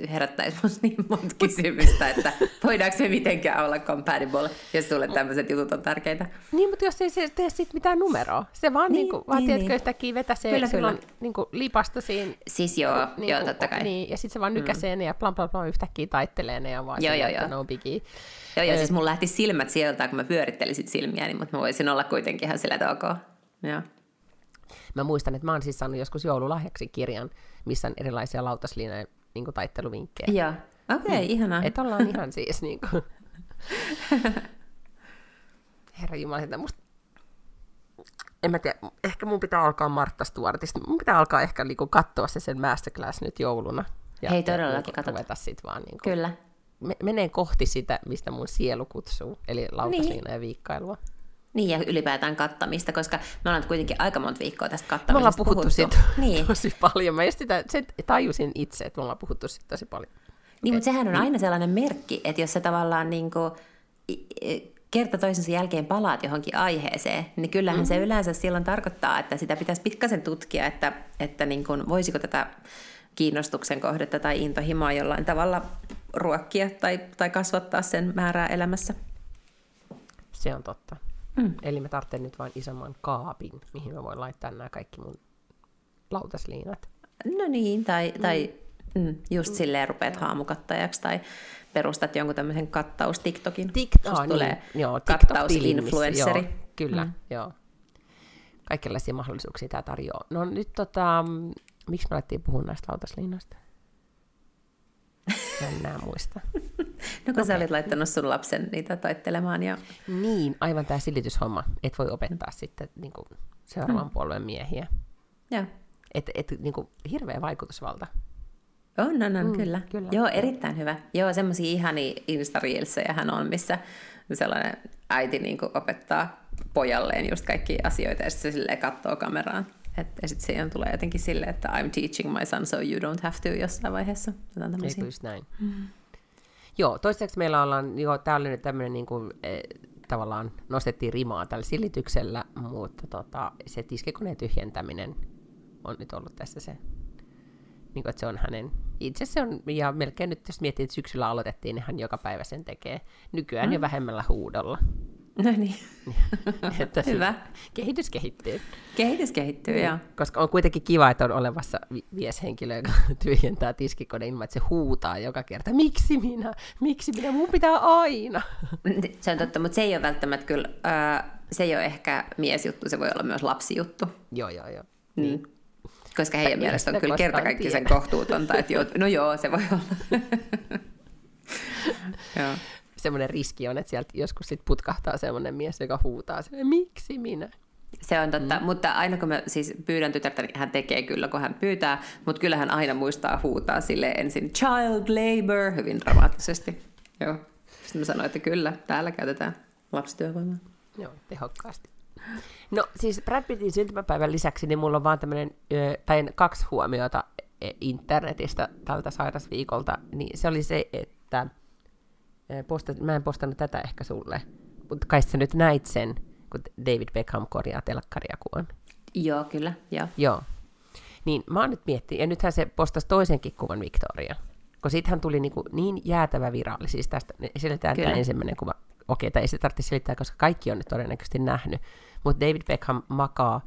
B: herättäisi [laughs] musta niin monta kysymystä, että voidaanko se mitenkään olla compatible, jos sulle tämmöiset jutut on tärkeitä.
A: Niin, mutta jos ei se tee sitten mitään numeroa, se vaan, niin, niin vaan niin, tiedätkö, niin. yhtäkkiä vetäsee kyllä, silloin kyllä. Niin kuin lipasta siinä.
B: Siis joo, niin joo, totta kai.
A: Niin, ja sitten se vaan nykäsee mm. ne ja plan, plan, plan yhtäkkiä taittelee ne ja vaan joo, joo, joo. no biggie.
B: Joo, ja siis mun lähti silmät sieltä, kun mä pyörittelisin silmiäni, mutta mä voisin olla kuitenkin ihan sillä, että ok. Joo.
A: Mä muistan, että mä oon siis saanut joskus joululahjaksi kirjan, missä on erilaisia lautasliinoja niin kuin taitteluvinkkejä.
B: Joo, okei, okay, mm. ihanaa.
A: Että ollaan ihan siis niin kuin... [laughs] Herra Jumala, että musta... En mä tiedä, ehkä mun pitää alkaa Martta Stuartista. Mun pitää alkaa ehkä niinku katsoa se sen masterclass nyt jouluna.
B: Ja Hei, todellakin
A: niinku katsot. sit vaan niinku...
B: Kyllä.
A: Me, menee kohti sitä, mistä mun sielu kutsuu, eli lautasliina niin. ja viikkailua.
B: Niin, ja ylipäätään kattamista, koska me ollaan kuitenkin aika monta viikkoa tästä kattamisesta
A: Me ollaan puhuttu, puhuttu. siitä [laughs] niin. tosi paljon. Mä sitä, sen tajusin itse, että me ollaan puhuttu siitä tosi paljon.
B: Niin, mutta sehän on aina sellainen merkki, että jos sä tavallaan niin kuin, kerta toisensa jälkeen palaat johonkin aiheeseen, niin kyllähän mm-hmm. se yleensä silloin tarkoittaa, että sitä pitäisi pikkasen tutkia, että, että niin kuin, voisiko tätä kiinnostuksen kohdetta tai intohimoa jollain tavalla ruokkia tai, tai kasvattaa sen määrää elämässä.
A: Se on totta. Mm. Eli mä tarvitsen nyt vain isomman kaapin, mihin mä voin laittaa nämä kaikki mun lautasliinat.
B: No niin, tai, mm. tai mm, just mm. silleen rupeat mm. haamukattajaksi tai perustat jonkun tämmöisen kattaus TikTokin.
A: TikTok, oh, tulee niin. joo, kattausinfluensseri. Joo, kyllä, mm. joo. Kaikenlaisia mahdollisuuksia tämä tarjoaa. No nyt tota, miksi me alettiin puhua näistä lautasliinoista? Mä en enää muista. [laughs]
B: no kun okay. sä olit laittanut sun lapsen niitä taittelemaan. Ja...
A: Niin, aivan tämä silityshomma. Et voi opettaa mm. sitten niin kuin seuraavan mm. puolueen miehiä.
B: Joo.
A: Et, et, niin kuin, hirveä vaikutusvalta.
B: On, on, on, mm, kyllä. kyllä. Joo, erittäin hyvä. Joo, semmoisia ihania insta hän on, missä sellainen äiti niin kuin opettaa pojalleen just kaikki asioita, ja sitten se silleen katsoo kameraan. Et, ja sitten siihen tulee jotenkin silleen, että I'm teaching my son so you don't have to jossain vaiheessa.
A: Eikö just näin. Mm. Joo, toistaiseksi meillä ollaan, joo, tää oli nyt tämmöinen niin kuin, eh, tavallaan nostettiin rimaa tällä silityksellä, mutta tota, se tiskikoneen tyhjentäminen on nyt ollut tässä se, niin kuin, että se on hänen, itse se on, ja melkein nyt jos miettii, että syksyllä aloitettiin, niin hän joka päivä sen tekee, nykyään mm. jo vähemmällä huudolla. [laughs]
B: No niin. [laughs]
A: että Hyvä. Kehitys kehittyy.
B: Kehitys kehittyy, mm. joo.
A: Koska on kuitenkin kiva, että on olevassa vieshenkilö, joka [laughs] tyhjentää tiskikone ilman, että se huutaa joka kerta. Miksi minä? Miksi minä? Mun pitää aina.
B: Se on totta, mutta se ei ole välttämättä kyllä, äh, se ei ole ehkä miesjuttu, se voi olla myös lapsijuttu.
A: Joo, joo, joo.
B: Niin. Koska heidän mielestä on kyllä kertakaikkisen kohtuutonta, että joo, no joo, se voi olla.
A: joo semmoinen riski on, että sieltä joskus sit putkahtaa semmoinen mies, joka huutaa sen, miksi minä?
B: Se on totta, mm. mutta aina kun mä siis pyydän tytärtä, niin hän tekee kyllä, kun hän pyytää, mutta kyllä hän aina muistaa huutaa sille ensin child labor hyvin dramaattisesti. Joo. Sitten mä sanoin, että kyllä, täällä käytetään lapsityövoimaa.
A: Joo, tehokkaasti. No siis Brad Pittin syntymäpäivän lisäksi, niin mulla on vaan tämmöinen, tai kaksi huomiota e, internetistä tältä sairasviikolta, niin se oli se, että postat, mä en postannut tätä ehkä sulle, mutta kai sä nyt näit sen, kun David Beckham korjaa telkkaria, kun on.
B: Joo, kyllä, joo.
A: Joo. Niin mä oon nyt miettinyt, ja nythän se postasi toisenkin kuvan Victoria, kun siitähän tuli niin, kuin niin jäätävä viraali, siis tästä selitetään tämä ensimmäinen kuva. Okei, tai ei se tarvitse selittää, koska kaikki on nyt todennäköisesti nähnyt, mutta David Beckham makaa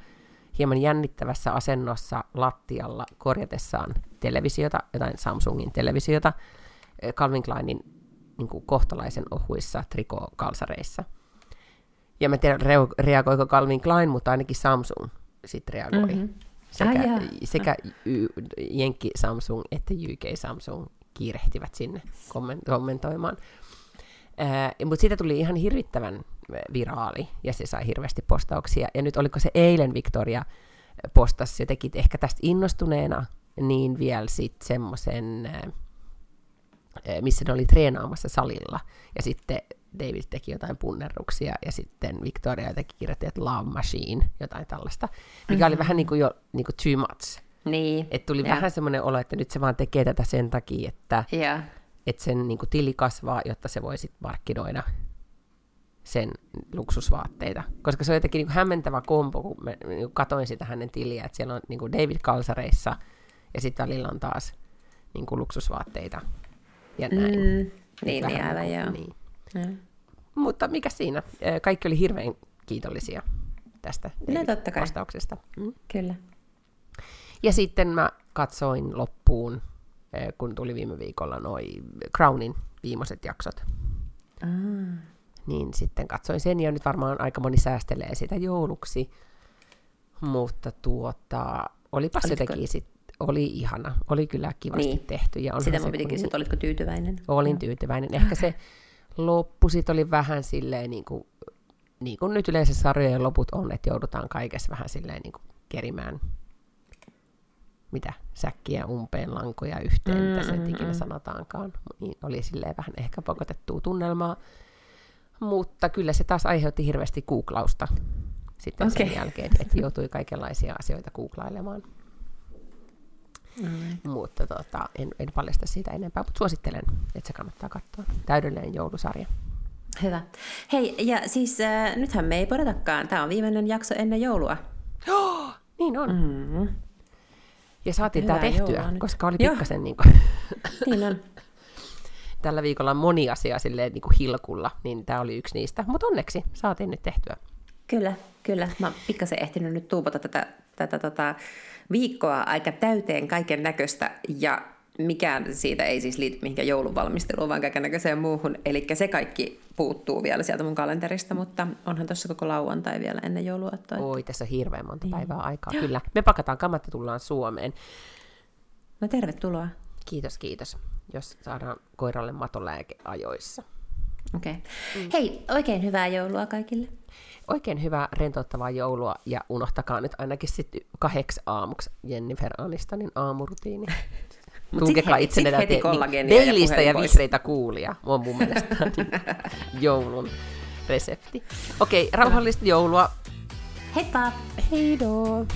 A: hieman jännittävässä asennossa lattialla korjatessaan televisiota, jotain Samsungin televisiota, Calvin Kleinin niin kuin kohtalaisen ohuissa trikokalsareissa. Ja mä tiedän, reagoiko Calvin Klein, mutta ainakin Samsung sitten reagoi. Mm-hmm. Sekä, ah, sekä Jenkki Samsung että UK Samsung kiirehtivät sinne kommentoimaan. Äh, mutta siitä tuli ihan hirvittävän viraali, ja se sai hirveästi postauksia. Ja nyt oliko se eilen Victoria postasi, se teki ehkä tästä innostuneena, niin vielä sitten semmoisen äh, missä ne oli treenaamassa salilla. Ja sitten David teki jotain punnerruksia ja sitten Victoria teki kirjoitti, että Love Machine, jotain tällaista, mikä mm-hmm. oli vähän niin kuin jo niin kuin too much.
B: Niin.
A: Että tuli
B: ja.
A: vähän semmoinen olo, että nyt se vaan tekee tätä sen takia, että, että sen niin kuin, tili kasvaa, jotta se voi sitten markkinoida sen luksusvaatteita. Koska se on jotenkin niin kuin hämmentävä kompo, kun mä niin kuin katoin sitä hänen tiliä, että siellä on niin kuin David Kalsareissa ja sitten välillä on taas niin kuin luksusvaatteita ja näin.
B: Mm, niin,
A: Vähän
B: niin, aivan joo.
A: niin.
B: Joo.
A: Mutta mikä siinä? Kaikki oli hirveän kiitollisia tästä
B: No totta kai.
A: vastauksesta. Mm.
B: Kyllä.
A: Ja sitten mä katsoin loppuun, kun tuli viime viikolla noi Crownin viimeiset jaksot.
B: Ah.
A: Niin sitten katsoin sen, ja nyt varmaan aika moni säästelee sitä jouluksi. Mutta tuota, olipas
B: Olitko-
A: jotenkin sit, oli ihana. Oli kyllä kivasti
B: Niin.
A: tehty. Ja
B: Sitä mun piti kysyä, että olitko tyytyväinen?
A: Olin tyytyväinen. Ehkä se loppu sit oli vähän silleen, niin kuin, niin kuin nyt yleensä sarjojen loput on, että joudutaan kaikessa vähän silleen niin kuin kerimään mitä säkkiä umpeen, lankoja yhteen, mm, mitä se ikinä sanotaankaan. Niin oli silleen vähän ehkä pakotettua tunnelmaa. Mutta kyllä se taas aiheutti hirveästi googlausta sitten sen
B: Okei.
A: jälkeen, että joutui kaikenlaisia asioita googlailemaan.
B: Mm.
A: Mutta tota, en, en paljasta siitä enempää, mutta suosittelen, että se kannattaa katsoa. Täydellinen joulusarja.
B: Hyvä. Hei, ja siis äh, nythän me ei podatakaan. Tämä on viimeinen jakso ennen joulua. [gasps]
A: Niin on. Mm.
B: Mm.
A: Ja saatiin tämä tehtyä, koska oli
B: Joo.
A: pikkasen niin kuin, [laughs]
B: Niin on. [laughs]
A: tällä viikolla on moni asia silleen niin kuin hilkulla, niin tämä oli yksi niistä. Mutta onneksi saatiin nyt tehtyä.
B: Kyllä, kyllä. Mä oon pikkasen ehtinyt nyt tuupata tätä, tätä tota, viikkoa aika täyteen kaiken näköistä ja mikään siitä ei siis liity mihinkään joulunvalmisteluun, vaan kaiken näköiseen muuhun. Eli se kaikki puuttuu vielä sieltä mun kalenterista, mutta onhan tuossa koko lauantai vielä ennen jouluaattoa.
A: Oi, tässä on hirveän
B: Niin.
A: monta päivää aikaa. Kyllä. Me pakataan kamat ja tullaan Suomeen.
B: No tervetuloa.
A: Kiitos, kiitos. Jos saadaan koiralle matolääke ajoissa.
B: Okei. Okay. Hei, oikein hyvää joulua kaikille.
A: Oikein hyvää rentouttavaa joulua ja unohtakaa nyt ainakin sitten kahdeksi aamuksi Jennifer Anistonin aamurutiini. [laughs] Tunkekaa
B: sit heti-
A: itsenne
B: kollageenia ja
A: ja, vihreitä kuulia. On mun mielestä [laughs] joulun resepti. Okei, rauhallista joulua.
B: Heippa!
A: Heidoo!